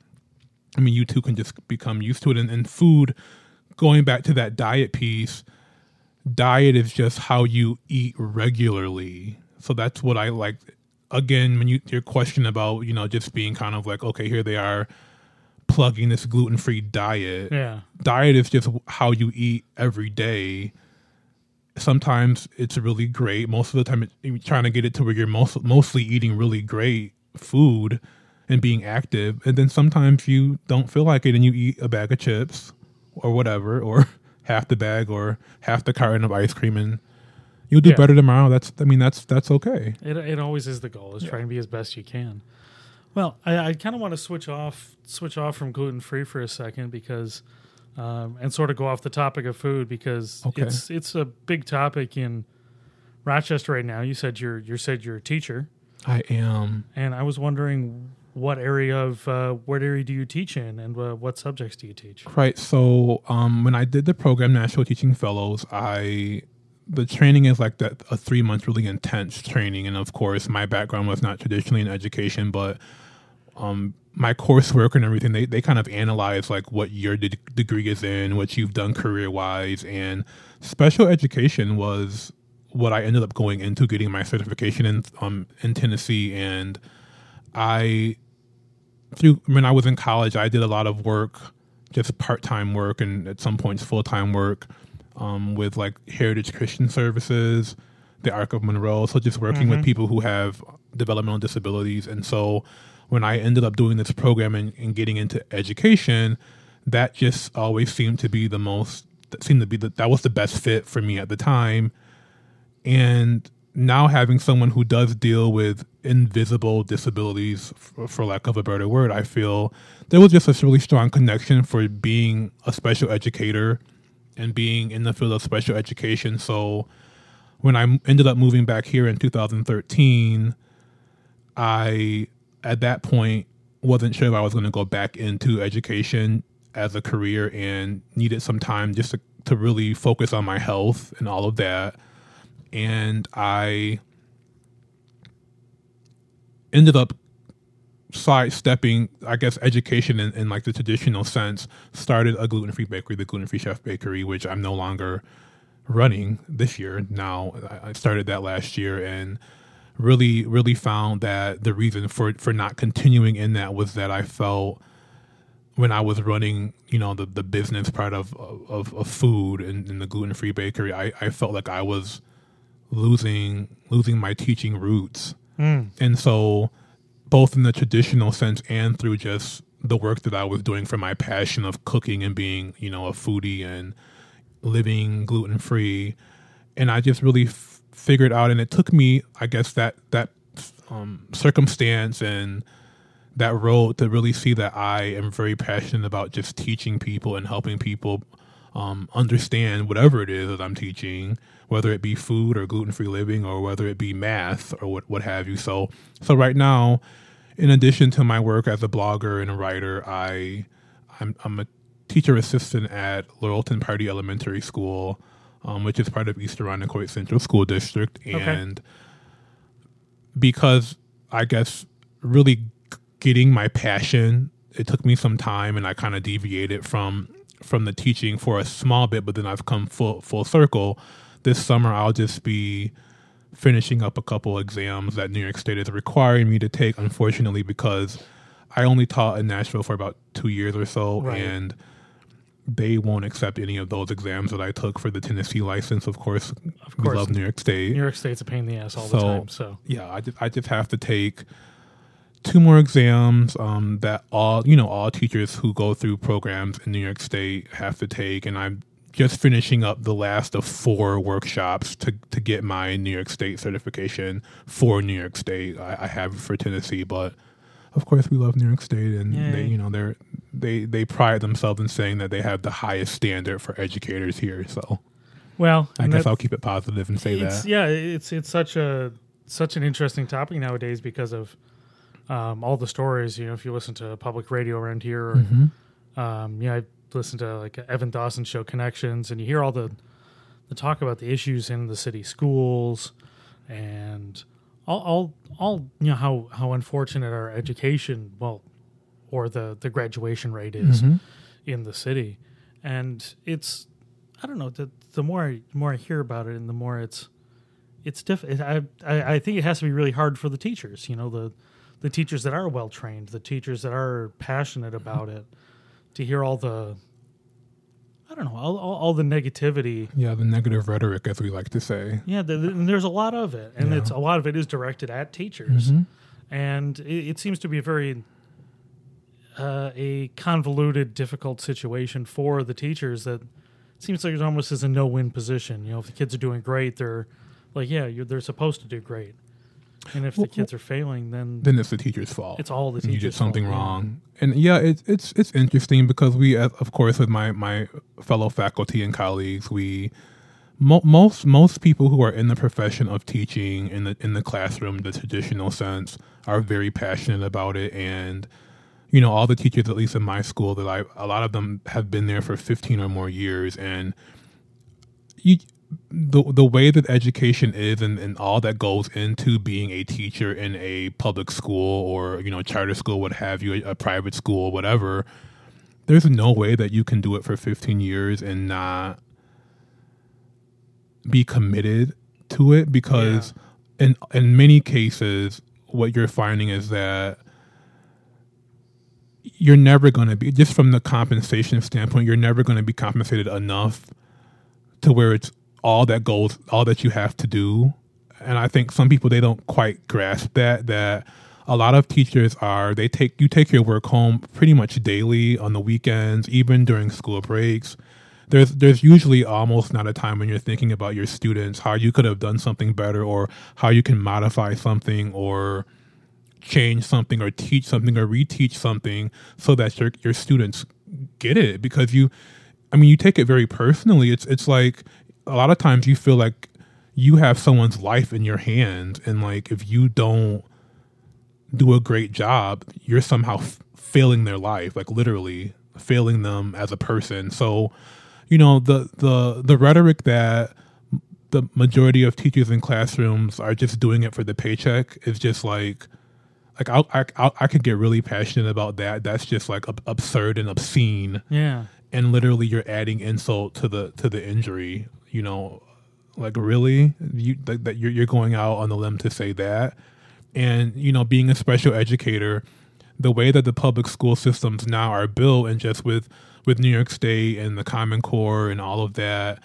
I mean you too can just become used to it. And, and food, going back to that diet piece, diet is just how you eat regularly. So that's what I like. Again, when you your question about you know just being kind of like okay, here they are plugging this gluten free diet. Yeah. Diet is just how you eat every day. Sometimes it's really great. Most of the time, it, you're trying to get it to where you're most, mostly eating really great food and being active. And then sometimes you don't feel like it and you eat a bag of chips or whatever, or half the bag or half the carton of ice cream and you'll do Yeah. better tomorrow. That's, I mean, that's, that's okay. It, it always is the goal is trying to be as best you can. Well, I, I kind of want to switch off switch off from gluten free for a second because, um, and sort of go off the topic of food because Okay. it's it's a big topic in Rochester right now. You said you're you said you're a teacher, I am. and I was wondering what area of uh, what area do you teach in, and uh, what subjects do you teach? Right. So um, when I did the program Nashville Teaching Fellows, I the training is like that a three month really intense training, and of course my background was not traditionally in education, but um, my coursework and everything they they kind of analyze like what your de- degree is in, what you've done career wise, and special education was what I ended up going into getting my certification in um in Tennessee, and I through when I was in college, I did a lot of work, just part time work, and at some points full time work, um, with like Heritage Christian Services, the Arc of Monroe. So just working with people who have developmental disabilities, and so when I ended up doing this program and, and getting into education, that just always seemed to be the most that seemed to be the, that was the best fit for me at the time. And now having someone who does deal with invisible disabilities for, for lack of a better word i feel there was just a really strong connection for being a special educator and being in the field of special education. So when I ended up moving back here in 2013 i at that point wasn't sure if i was going to go back into education as a career and needed some time just to, to really focus on my health and all of that and I ended up sidestepping, I guess, education in, in like the traditional sense, started a gluten free bakery, the Gluten Free Chef Bakery, which I'm no longer running this year. Now I I started that last year and really, really found that the reason for for not continuing in that was that I felt when I was running, you know, the, the business part of of, of food and, and the gluten free bakery, I, I felt like I was losing losing my teaching roots. Hmm. And so both in the traditional sense and through just the work that I was doing for my passion of cooking and being, you know, a foodie and living gluten free. And I just really f- figured out, and it took me, I guess, that that um, circumstance and that road to really see that I am very passionate about just teaching people and helping people um, understand whatever it is that I'm teaching, whether it be food or gluten free living or whether it be math or what, what have you. So, so right now, in addition to my work as a blogger and a writer, I I'm, I'm a teacher assistant at Laurelton Pardee Elementary School, um, which is part of East Irondequoit Central School District, and because I guess really getting my passion, it took me some time, and I kind of deviated from from the teaching for a small bit, but then I've come full full circle. This summer, I'll just be finishing up a couple exams that New York State is requiring me to take. Unfortunately, because I only taught in Nashville for about two years or so, Right. and they won't accept any of those exams that I took for the Tennessee license. Of course, Of we course. love New York State. New York State's a pain in the ass all the time. So yeah, I just I just have to take two more exams um, that all you know all teachers who go through programs in New York State have to take, and I'm just finishing up the last of four workshops to to get my New York State certification for New York State. I, I have it for Tennessee, but of course we love New York State, and they you know they're they they pride themselves in saying that they have the highest standard for educators here. So well, I guess I'll keep it positive and say that. yeah, it's it's such a such an interesting topic nowadays because of um, all the stories. You know, if you listen to public radio around here, or, Mm-hmm. um, yeah, I listen to like Evan Dawson show Connections, and you hear all the the talk about the issues in the city schools and all all all you know how how unfortunate our education well or the the graduation rate is Mm-hmm. in the city and it's i don't know the the more I, the more i hear about it and the more it's it's diff it, I, I i think it has to be really hard for the teachers you know the the teachers that are well trained the teachers that are passionate about it to hear all the i don't know all, all, all the negativity Yeah, the negative rhetoric, as we like to say. yeah, the, the- and there's a lot of it, and Yeah. it's a lot of it is directed at teachers, Mm-hmm. and it, it seems to be a very uh, a convoluted, difficult situation for the teachers. That seems like it almost is a no-win position. You know, if the kids are doing great, they're like, yeah, you're, they're supposed to do great, and if the kids are failing, then then it's the teacher's fault. It's all the And You did something fault, wrong, and yeah, it's it's it's interesting because we, of course, with my my fellow faculty and colleagues, we mo- most most people who are in the profession of teaching in the in the classroom, the traditional sense, are very passionate about it, and you know, all the teachers, at least in my school, that I a lot of them have been there for fifteen or more years, and you the the way that education is and, and all that goes into being a teacher in a public school or you know charter school what have you a, a private school whatever there's no way that you can do it for 15 years and not be committed to it because in in many cases what you're finding is that you're never going to be just from the compensation standpoint you're never going to be compensated enough to where it's all that goes all that you have to do. And i think some people they don't quite grasp that that a lot of teachers are they take you take your work home pretty much daily on the weekends even during school breaks. There's there's usually almost not a time when you're thinking about your students how you could have done something better or how you can modify something or change something or teach something or reteach something so that your your students get it because you I mean you take it very personally. It's it's like a lot of times you feel like you have someone's life in your hands and like if you don't do a great job you're somehow f- failing their life like literally failing them as a person. So you know the the the rhetoric that the majority of teachers in classrooms are just doing it for the paycheck is just like like I I I, I could get really passionate about that. That's just like ab- absurd and obscene Yeah. and literally you're adding insult to the to the injury you know like really you that, that you're, you're going out on the limb to say that and you know being a special educator the way that the public school systems now are built and just with with new york state and the common core and all of that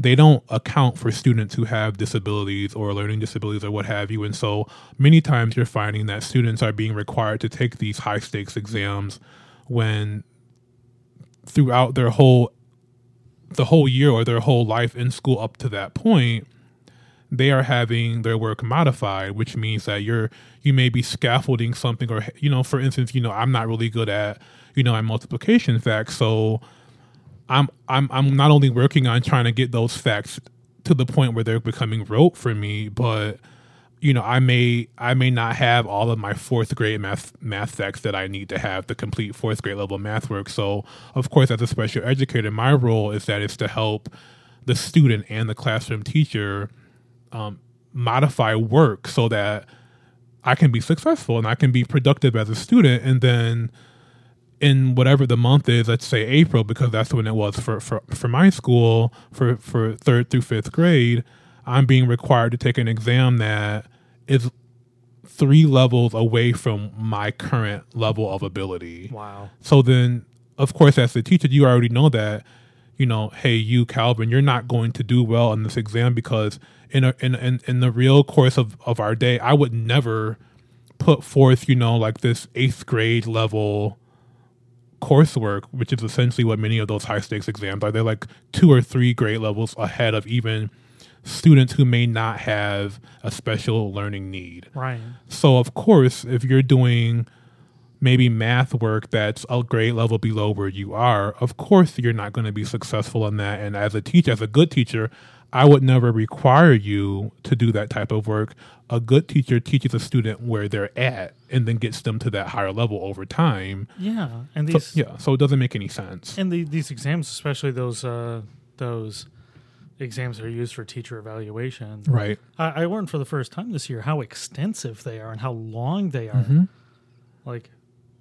they don't account for students who have disabilities or learning disabilities or what have you. And so many times you're finding that students are being required to take these high stakes exams when throughout their whole the whole year or their whole life in school up to that point they are having their work modified which means that you're you may be scaffolding something or you know for instance you know i'm not really good at you know at multiplication facts. So i'm i'm i'm not only working on trying to get those facts to the point where they're becoming rote for me but you know, I may I may not have all of my fourth grade math math facts that I need to have the complete fourth grade level math work. So, of course, as a special educator, my role is that is to help the student and the classroom teacher um, modify work so that I can be successful and I can be productive as a student. And then in whatever the month is, let's say April, because that's when it was for, for, for my school for, for third through fifth grade, I'm being required to take an exam that is three levels away from my current level of ability. Wow. So then, of course, as the teacher, you already know that, you know, hey, you, Calvin, you're not going to do well on this exam because in a, in, in in the real course of, of our day, I would never put forth, you know, like this eighth grade level coursework, which is essentially what many of those high stakes exams are. They're like two or three grade levels ahead of even students who may not have a special learning need. Right. So, of course, if you're doing maybe math work that's a grade level below where you are, of course, you're not going to be successful in that. And as a teacher, as a good teacher, I would never require you to do that type of work. A good teacher teaches a student where they're at and then gets them to that higher level over time. Yeah. And So, these yeah, so it doesn't make any sense. and the, these exams, especially those uh, those exams that are used for teacher evaluation. Right. I, I learned for the first time this year how extensive they are and how long they are. Mm-hmm. Like,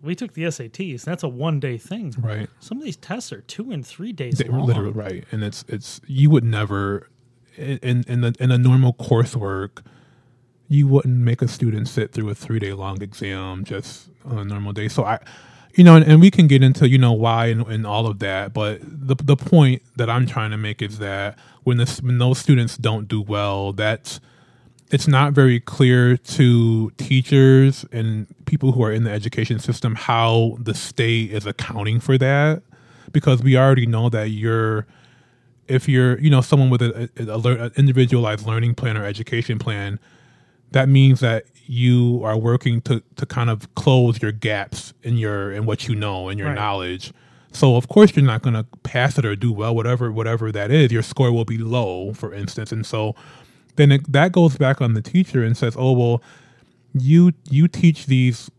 we took the SATs. That's a one day thing. Right. Some of these tests are two and three days They, long. literally right, and it's it's you would never in in the, in a normal coursework, you wouldn't make a student sit through a three day long exam just on a normal day. So I, you know, and, and we can get into you know why and, and all of that, but the the point that I'm trying to make is that when this when those students don't do well, that's it's not very clear to teachers and people who are in the education system how the state is accounting for that because we already know that you're if you're you know someone with a, a, a an individualized learning plan or education plan that means that you are working to to kind of close your gaps in your in what you know and your Right. knowledge so of course you're not going to pass it or do well whatever whatever that is your score will be low for instance and so then it, that goes back on the teacher and says oh well you you teach these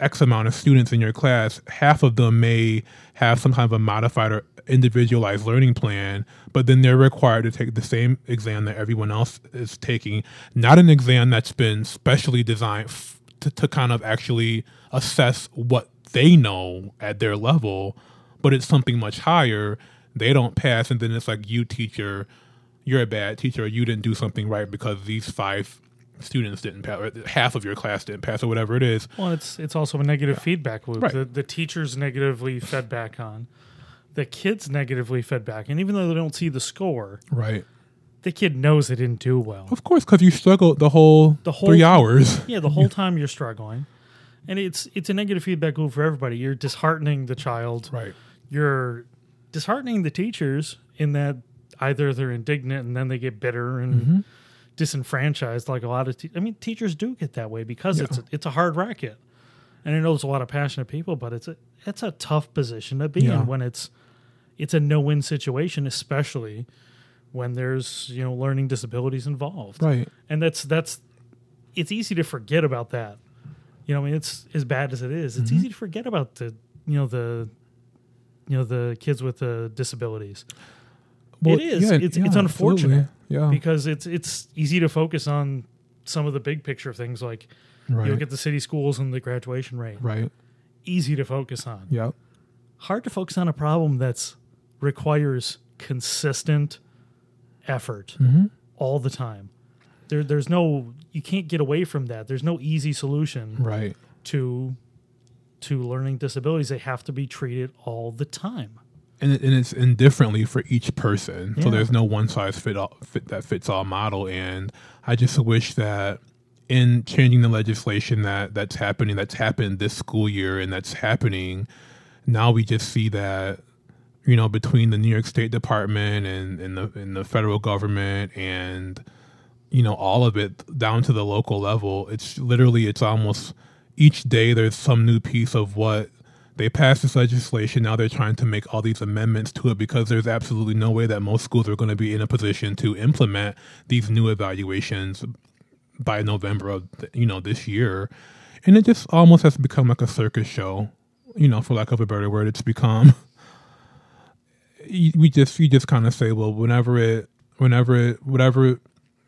X amount of students in your class, half of them may have some kind of a modified or individualized learning plan, but then they're required to take the same exam that everyone else is taking, not an exam that's been specially designed f- to, to kind of actually assess what they know at their level, but it's something much higher. They don't pass, and then it's like, you teacher, you're a bad teacher, you didn't do something right because these five students didn't pass, or half of your class didn't pass, or whatever it is. Well, it's it's also a negative feedback loop. Right. The, the teachers negatively fed back on, the kids negatively fed back, and even though they don't see the score, Right. the kid knows they didn't do well. Of course, because you struggled the whole, The whole- three hours. Yeah, the whole time you're struggling, and it's it's a negative feedback loop for everybody. You're disheartening the child. Right. You're disheartening the teachers in that either they're indignant and then they get bitter and Mm-hmm. Disenfranchised. Like a lot of, te- I mean, teachers do get that way because it's a, it's a hard racket, and I know there's a lot of passionate people, but it's a it's a tough position to be Yeah. in when it's it's a no win situation, especially when there's you know learning disabilities involved Right. and that's that's it's easy to forget about that you know i mean it's as bad as it is Mm-hmm. it's easy to forget about the you know the you know the kids with the disabilities Well, it is yeah, it's yeah, it's unfortunate. Yeah. because it's it's easy to focus on some of the big picture things like Right. You look at the city schools and the graduation rate. Right. Easy to focus on. Yep. Hard to focus on a problem that's requires consistent effort Mm-hmm. all the time. There, there's no you can't get away from that. There's no easy solution Right. to to learning disabilities. They have to be treated all the time. And, and it's indifferently for each person. So there's no one size fit all fit that fits all model. And I just wish that in changing the legislation that that's happening, that's happened this school year, and that's happening now, we just see that you know between the New York State Department and, and the and the federal government and you know all of it down to the local level it's literally it's almost each day there's some new piece of what they passed this legislation now they're trying to make all these amendments to it because there's absolutely no way that most schools are going to be in a position to implement these new evaluations by November of you know this year. And it just almost has become like a circus show you know for lack of a better word. It's become we just you just kind of say well whenever it whenever it whatever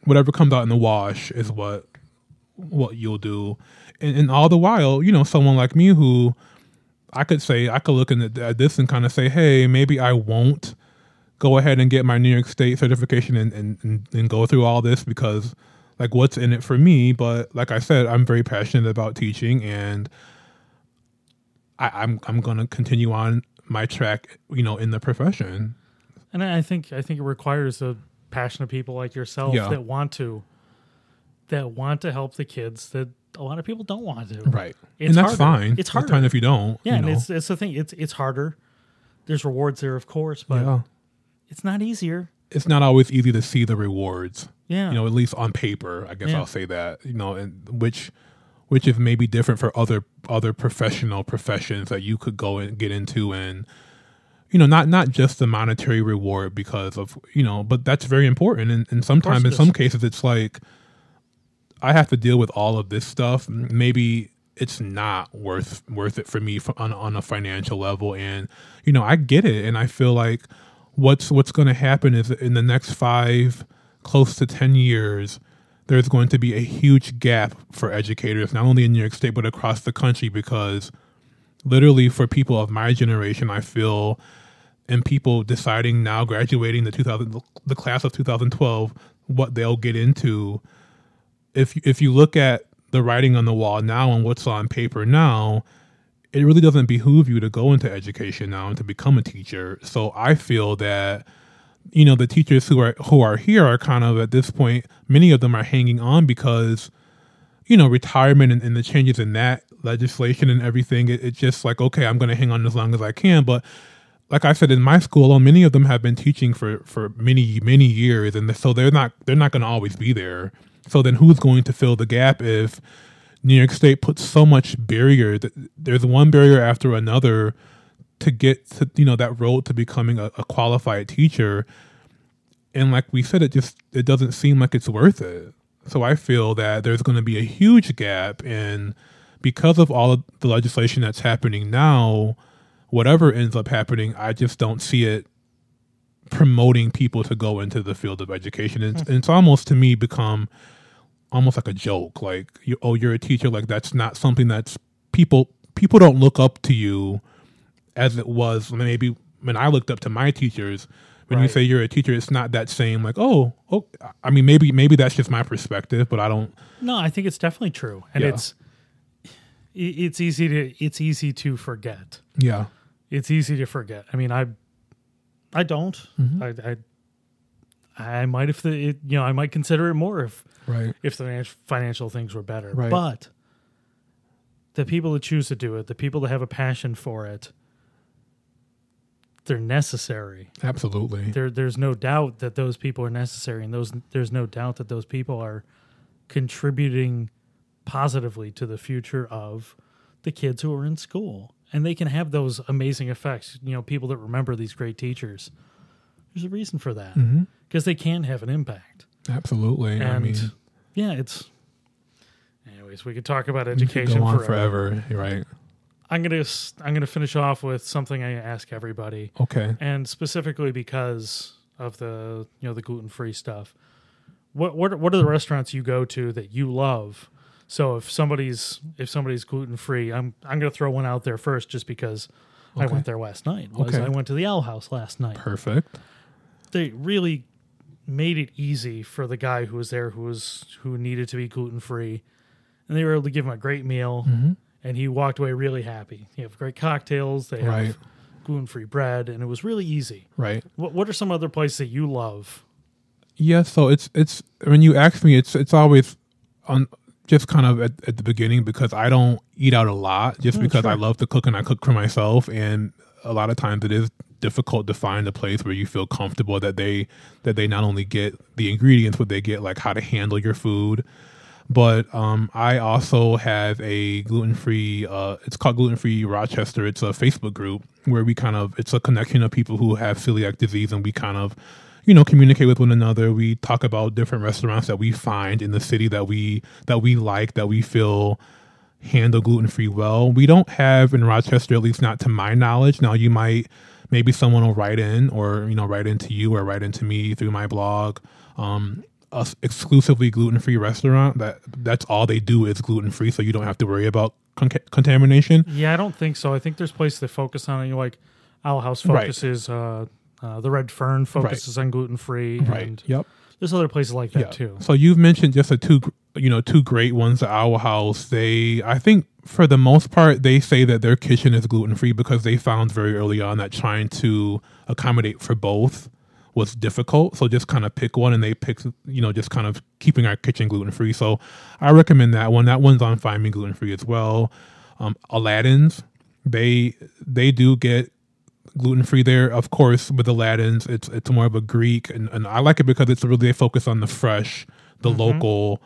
whatever comes out in the wash is what what you'll do. And, and all the while you know someone like me who i could say i could look at at this and kind of say hey maybe i won't go ahead and get my new york state certification and, and, and, and go through all this because like what's in it for me but like i said i'm very passionate about teaching and I, i'm i'm going to continue on my track you know in the profession And I I think I think it requires a passionate people like yourself Yeah. that want to that want to help the kids that a lot of people don't want to. Right. It's and that's harder. fine. It's harder. fine if you don't. Yeah, you and it's it's the thing. It's it's harder. There's rewards there, of course, but yeah. it's not easier. It's not always easy to see the rewards. Yeah. You know, at least on paper, I guess Yeah. I'll say that. You know, and which which is maybe different for other other professional professions that you could go and get into and you know, not not just the monetary reward because of you know, but that's very important. And, and sometimes in some cases it's like I have to deal with all of this stuff. Maybe it's not worth worth it for me on on a financial level. And you know, I get it, and I feel like what's what's going to happen is in the next five, close to ten years, there's going to be a huge gap for educators, not only in New York State but across the country, because literally for people of my generation, I feel. And people deciding now, graduating the 2000, the class of 2012, what they'll get into if if you look at the writing on the wall now and what's on paper now, it really doesn't behoove you to go into education now and to become a teacher. So I feel that you know the teachers who are who are here are kind of at this point many of them are hanging on because you know retirement and, and the changes in that legislation and everything it, it's just like okay i'm going to hang on as long as i can but like I said in my school, many of them have been teaching for for many many years, and so they're not they're not going to always be there. So then, who's going to fill the gap if New York State puts so much barrier? that There's one barrier after another to get to you know that road to becoming a, a qualified teacher, and like we said, it just it doesn't seem like it's worth it. So I feel that there's going to be a huge gap, and because of all of the legislation that's happening now whatever ends up happening, I just don't see it promoting people to go into the field of education. It's, mm. it's almost to me become almost like a joke. Like, you, oh, you're a teacher. Like that's not something that's people people don't look up to you as it was maybe when I looked up to my teachers. When you say you're a teacher, it's not that same like, oh, oh. I mean, maybe maybe that's just my perspective, but I don't. No, I think it's definitely true, and Yeah. it's it's easy to it's easy to forget. Yeah, It's easy to forget. I mean, I I don't. Mm-hmm. I I I might if the it, you know I might consider it more if right. if the financial things were better. Right. But the people that choose to do it, the people that have a passion for it, they're necessary. Absolutely. There, there's no doubt that those people are necessary, and those there's no doubt that those people are contributing positively to the future of the kids who are in school, and they can have those amazing effects. You know, people that remember these great teachers. There's a reason for that mm-hmm. Because they can have an impact, Absolutely. and I mean, yeah, it's. Anyways, we could talk about education go on forever. forever. Right. I'm gonna I'm gonna finish off with something I ask everybody Okay. and specifically because of the you know the gluten free stuff. What what what are the restaurants you go to that you love So if somebody's if somebody's gluten free, I'm I'm gonna throw one out there first, just because I went there last night. Was Okay. I went to the Owl House last night. Perfect. They really made it easy for the guy who was there, who was who needed to be gluten free, and they were able to give him a great meal, Mm-hmm. and he walked away really happy. They have great cocktails. They Right. have gluten free bread, and it was really easy. Right. What What are some other places that you love? Yeah, so it's it's when you ask me, it's it's always on just kind of at, at the beginning because I don't eat out a lot, just because I love to cook and I cook for myself, and a lot of times it is difficult to find a place where you feel comfortable that they that they not only get the ingredients, but they get like how to handle your food. But um, I also have a gluten free. Uh, it's called Gluten Free Rochester. It's a Facebook group where we kind of it's a connection of people who have celiac disease, and we kind of, you know, communicate with one another. We talk about different restaurants that we find in the city that we that we like that we feel handle gluten free well. We don't have in Rochester, at least not to my knowledge. Now you might maybe someone will write in or you know write into you or write into me through my blog. Um, a exclusively gluten free restaurant that that's all they do is gluten free, so you don't have to worry about con- contamination. Yeah, I don't think so. I think there's places that focus on it. Like Owl House Right. focuses. Uh, uh, the Red Fern focuses on gluten free. And Yep. there's other places like that Yeah. too. So you've mentioned just the two, you know, two great ones. The Owl House. They, I think, for the most part, they say that their kitchen is gluten free because they found very early on that trying to accommodate for both was difficult. So just kind of pick one, and they pick you know, just kind of keeping our kitchen gluten free. So I recommend that one. That one's on Find Me Gluten Free as well. Um, Aladdin's, they they do get gluten free there. Of course, with Aladdin's, it's it's more of a Greek, and, and I like it because it's really they focus on the fresh, the local,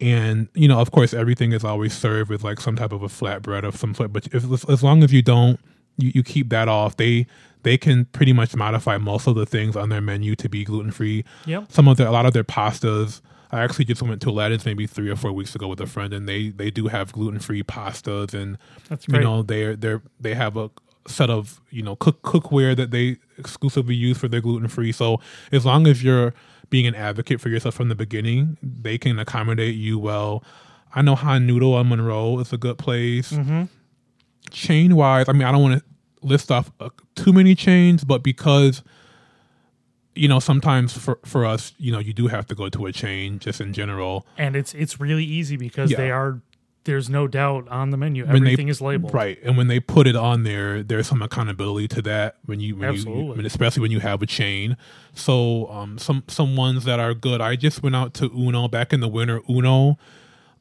and you know, of course, everything is always served with like some type of a flatbread of some sort. But if as long as you don't, you, you keep that off. They they can pretty much modify most of the things on their menu to be gluten free. Yep. Some of their a lot of their pastas. I actually just went to Aladdin's maybe three or four weeks ago with a friend, and they they do have gluten free pastas and That's you know they're they're they have a set of you know cook cookware that they exclusively use for their gluten free so as long as you're being an advocate for yourself from the beginning they can accommodate you well i know han noodle on monroe is a good place Mm-hmm. chain wise i mean i don't want to list off uh, too many chains but because you know sometimes for for us you know you do have to go to a chain just in general and it's it's really easy because Yeah. they are. There's no doubt on the menu. When they- Everything is labeled. Right, and when they put it on there, there's some accountability to that. When you, when you, Absolutely. when- especially when you have a chain. So, um, some some ones that are good. I just went out to Uno back in the winter. Uno,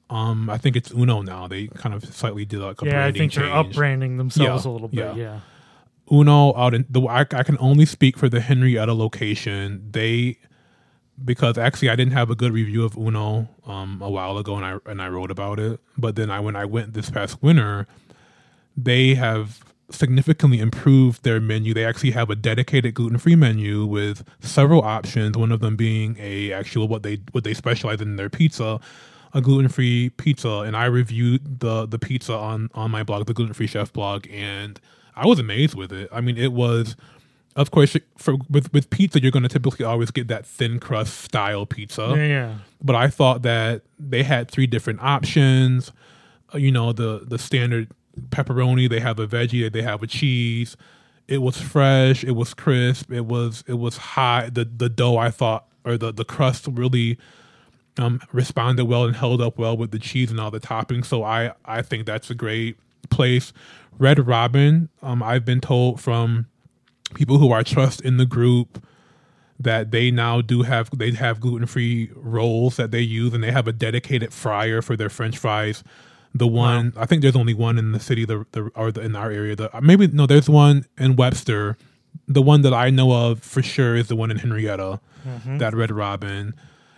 um, I think it's Uno now. They kind of slightly did like a Yeah, I branding think they're change. upbranding themselves Yeah, a little bit. yeah. Yeah. Uno out in the I, I can only speak for the Henrietta location. They because actually I didn't have a good review of Uno um, a while ago and I and I wrote about it. But then I when I went this past winter, they have significantly improved their menu. They actually have a dedicated gluten-free menu with several options, one of them being a actual what they what they specialize in their pizza, a gluten-free pizza and I reviewed the the pizza on on my blog, the gluten-free chef blog and I was amazed with it. I mean, it was of course for with with pizza you're going to typically always get that thin crust style pizza Yeah, yeah. but I thought that they had three different options. Uh, You know, the the standard pepperoni. They have a veggie. They have a cheese. It was fresh. It was crisp. It was it was hot. The the dough I thought or the the crust really um responded well and held up well with the cheese and all the toppings. So I I think that's a great place. Red Robin. Um, I've been told from people who I trust in the group that they now do have they have gluten free rolls that they use and they have a dedicated fryer for their French fries. The one I think there's only one in the city the, the or the, in our area. The maybe no, there's one in Webster. The one that I know of for sure is the one in Henrietta. That Red Robin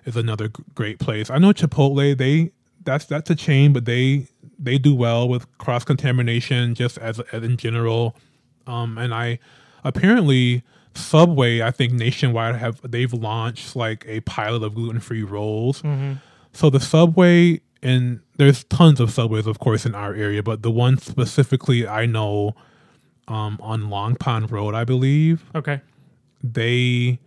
is another great place. I know Chipotle. They that's that's a chain, but they they do well with cross contamination just as, as in general. Um, and I apparently Subway, I think nationwide have they've launched like a pilot of gluten free rolls. So the Subway and there's tons of Subways, of course, in our area, but the one specifically I know um, on Long Pond Road, I believe Okay. they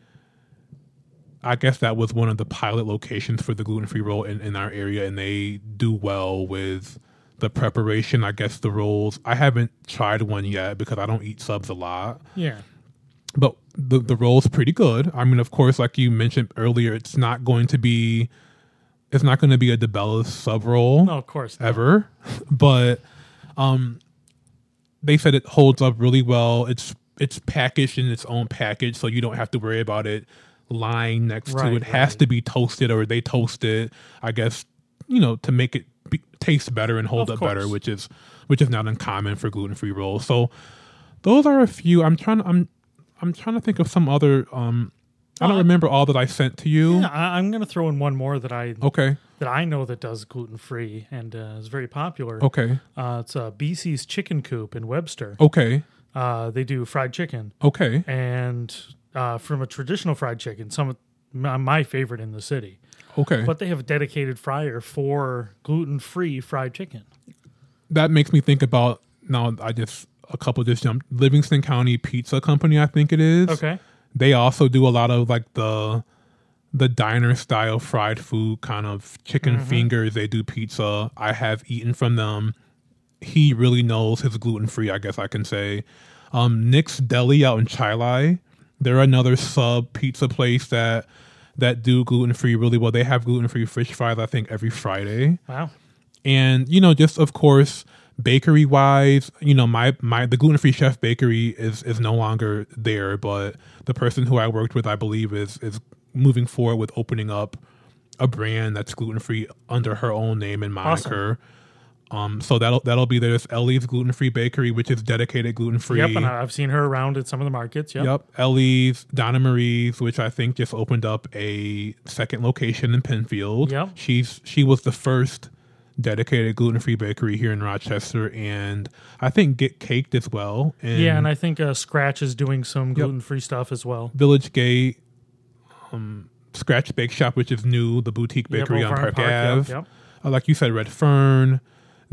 I guess that was one of the pilot locations for the gluten free roll in, in our area, and they do well with the preparation. I guess the rolls. I haven't tried one yet because I don't eat subs a lot, Yeah. but the the roll's pretty good. I mean, of course, like you mentioned earlier, it's not going to be it's not going to be a DiBella sub roll No, of course. not. ever, but um, they said it holds up really well. It's it's packaged in its own package, so you don't have to worry about it lying next to Right, it. Has to be toasted, or they toast it. I guess you know to make it be, taste better and hold Of up better, which is which is not uncommon for gluten free rolls. So those are a few. I'm trying. I'm I'm trying to think of some other. Um, I don't Uh, remember all that I sent to you. Yeah, I, I'm going to throw in one more that I Okay. that I know that does gluten free and uh, is very popular. Okay. Uh, it's uh, BC's Chicken Coop in Webster. Okay. Uh, they do fried chicken, Okay. and uh, from a traditional fried chicken, some of my favorite in the city. Okay. But they have a dedicated fryer for gluten free fried chicken. that makes me think about now. I just a couple just jumped. Livingston County Pizza Company, I think it is. Okay. They also do a lot of like the the diner style fried food, kind of chicken Mm-hmm. fingers. They do pizza. I have eaten from them. He really knows his gluten free. I guess I can say. Um, Nick's Deli out in Chili. They're another sub pizza place that that do gluten free really well. They have gluten free fish fries. I think every Friday Wow. and you know just of course bakery wise you know my my the gluten free chef bakery is is no longer there but the person who i worked with i believe is is moving forward with opening up a brand that's gluten free under her own name and moniker um so that'll that'll be there's ellie's gluten free bakery which is dedicated gluten free Yep, and I've seen her around at some of the markets. Yep. Yep. Ellie's, Donna Marie's, which I think just opened up a second location in Penfield. Yep. She's she was the first dedicated gluten free bakery here in Rochester and I think Get Caked as well. And Yeah, and I think uh, Scratch is doing some gluten free stuff as well. Village Gate, um, Scratch Bake Shop, which is new, the boutique bakery over on Park Park, yep, Ave. yep. Uh, like you said, Red Fern,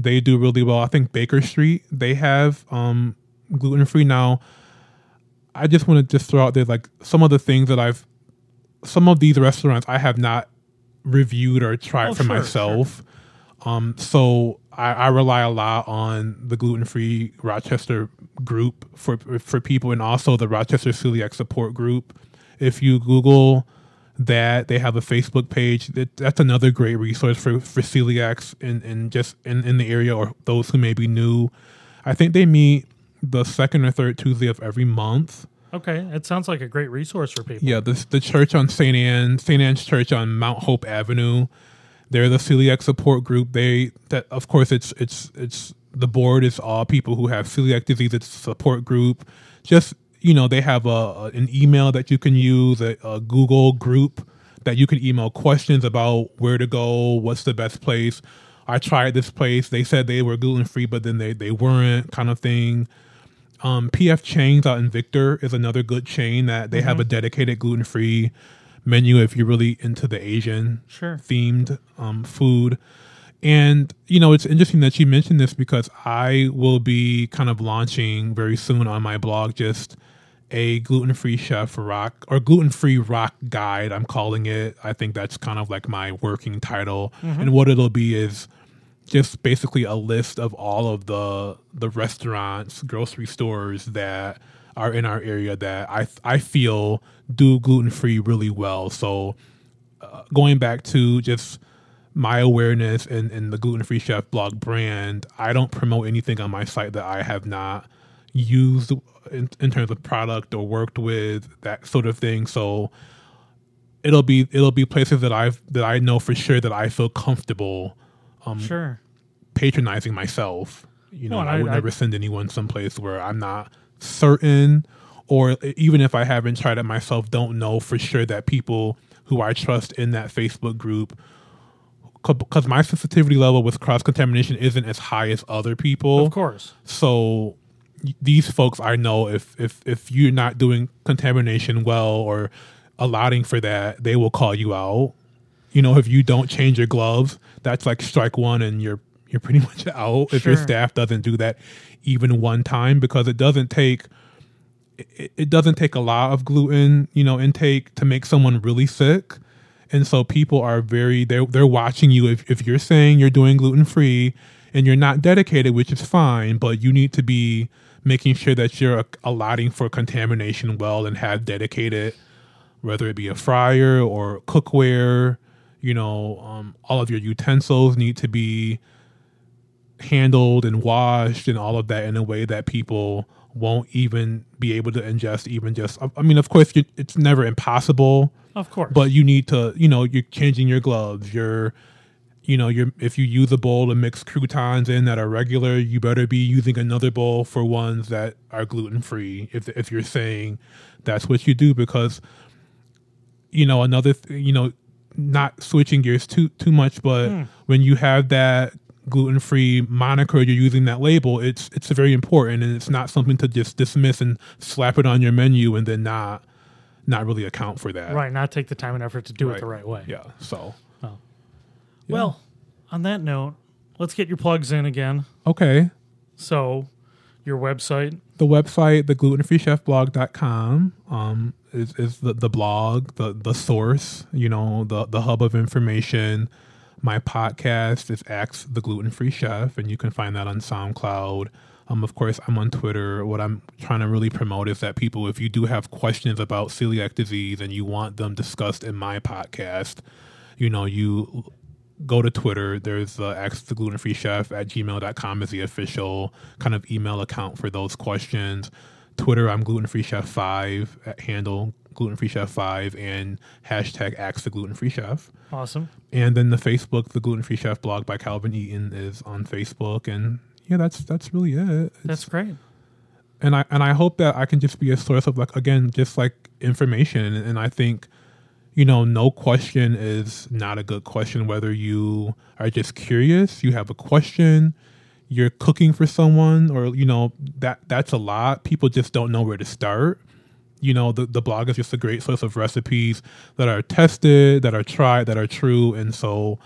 they do really well. I think Baker Street, they have um, gluten free now. I just want to just throw out there like some of the things that I've, some of these restaurants I have not reviewed or tried Oh, for sure, myself. Um, so I, I rely a lot on the gluten free Rochester group for for people, and also the Rochester Celiac Support Group. If you Google that, they have a Facebook page. That, that's another great resource for for celiacs in, in just in, in the area or those who may be new. I think they meet the second or third Tuesday of every month. Okay, it sounds like a great resource for people. Yeah, the the church on St. Anne, St. Anne's Church on Mount Hope Avenue. They're the celiac support group. They that of course it's it's it's the board is all people who have celiac disease. It's a support group. Just you know, they have a, an email that you can use, a, a Google group that you can email questions about where to go, what's the best place. I tried this place. They said they were gluten free, but then they they weren't, kind of thing. Um, PF Chang's out in Victor is another good chain that they have a dedicated gluten free menu if you're really into the Asian Sure. themed um, food. And you know, it's interesting that you mentioned this because I will be kind of launching very soon on my blog just a gluten free chef rock or gluten free rock guide. I'm calling it. I think that's kind of like my working title. And what it'll be is just basically a list of all of the the restaurants, grocery stores that are in our area that I I feel do gluten free really well. So uh, going back to just my awareness and, and the gluten free chef blog brand, I don't promote anything on my site that I have not used in, in terms of product or worked with that sort of thing. So it'll be it'll be places that I've that I know for sure that I feel comfortable um, Sure. patronizing myself. You know, Well, I, I- would I- never send anyone someplace where I'm not certain, or even if I haven't tried it myself, don't know for sure that people who I trust in that Facebook group, because my sensitivity level with cross contamination isn't as high as other people. Of course. So these folks I know if if if you're not doing contamination well or allotting for that, they will call you out. You know, if you don't change your gloves, that's like strike one and you're you're pretty much out if your staff doesn't do that even one time because it doesn't take it, it doesn't take a lot of gluten, you know, intake to make someone really sick. And so people are very they're they're watching you if if you're saying you're doing gluten free and you're not dedicated, which is fine, but you need to be making sure that you're allotting for contamination well and have dedicated whether it be a fryer or cookware, you know, um, all of your utensils need to be handled and washed and all of that in a way that people won't even be able to ingest even just i mean of course it's never impossible Of course. but you need to you know you're changing your gloves you're you know you're if you use a bowl to mix croutons in that are regular you better be using another bowl for ones that are gluten free if if you're saying that's what you do because you know another th- you know not switching gears too too much but hmm. when you have that gluten free moniker you're using that label it's it's very important and it's not something to just dismiss and slap it on your menu and then not not really account for that. Right, not take the time and effort to do it the right way. yeah so Well, on that note, let's get your plugs in again. okay So, your website. the website, the glutenfreechefblog.com, um, is, is the, the blog, the, the source, you know, the, the hub of information. My podcast is Ask the Gluten Free Chef, and you can find that on SoundCloud. Um, of course, I'm on Twitter. What I'm trying to really promote is that people, if you do have questions about celiac disease and you want them discussed in my podcast, you know, you go to Twitter. There's uh, the Ask the Gluten Free Chef at gmail.com is the official kind of email account for those questions. Twitter, I'm Gluten Free Chef 5 at handle Gluten Free Chef 5 and hashtag Ask the Gluten Free Chef. Awesome. And then the Facebook, the Gluten Free Chef blog by Calvin Eaton is on Facebook. And yeah, that's that's really it. It's- That's great. and I and I hope that I can just be a source of like again just like information and I think you know no question is not a good question whether you are just curious you have a question you're cooking for someone or you know that that's a lot people just don't know where to start you know the, the blog is just a great source of recipes that are tested that are tried that are true and so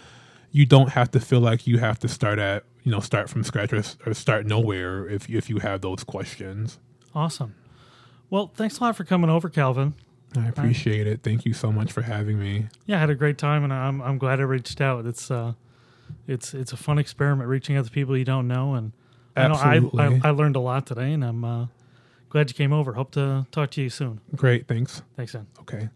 you don't have to feel like you have to start at you know start from scratch or, or start nowhere if if you have those questions Awesome. Well, thanks a lot for coming over, Calvin. I appreciate it thank you so much for having me Yeah, I had a great time, and I'm I'm glad I reached out. It's uh, it's it's a fun experiment reaching out to people you don't know, and I know I, I I learned a lot today, and I'm uh, glad you came over. Hope to talk to you soon. great thanks Thanks, then. okay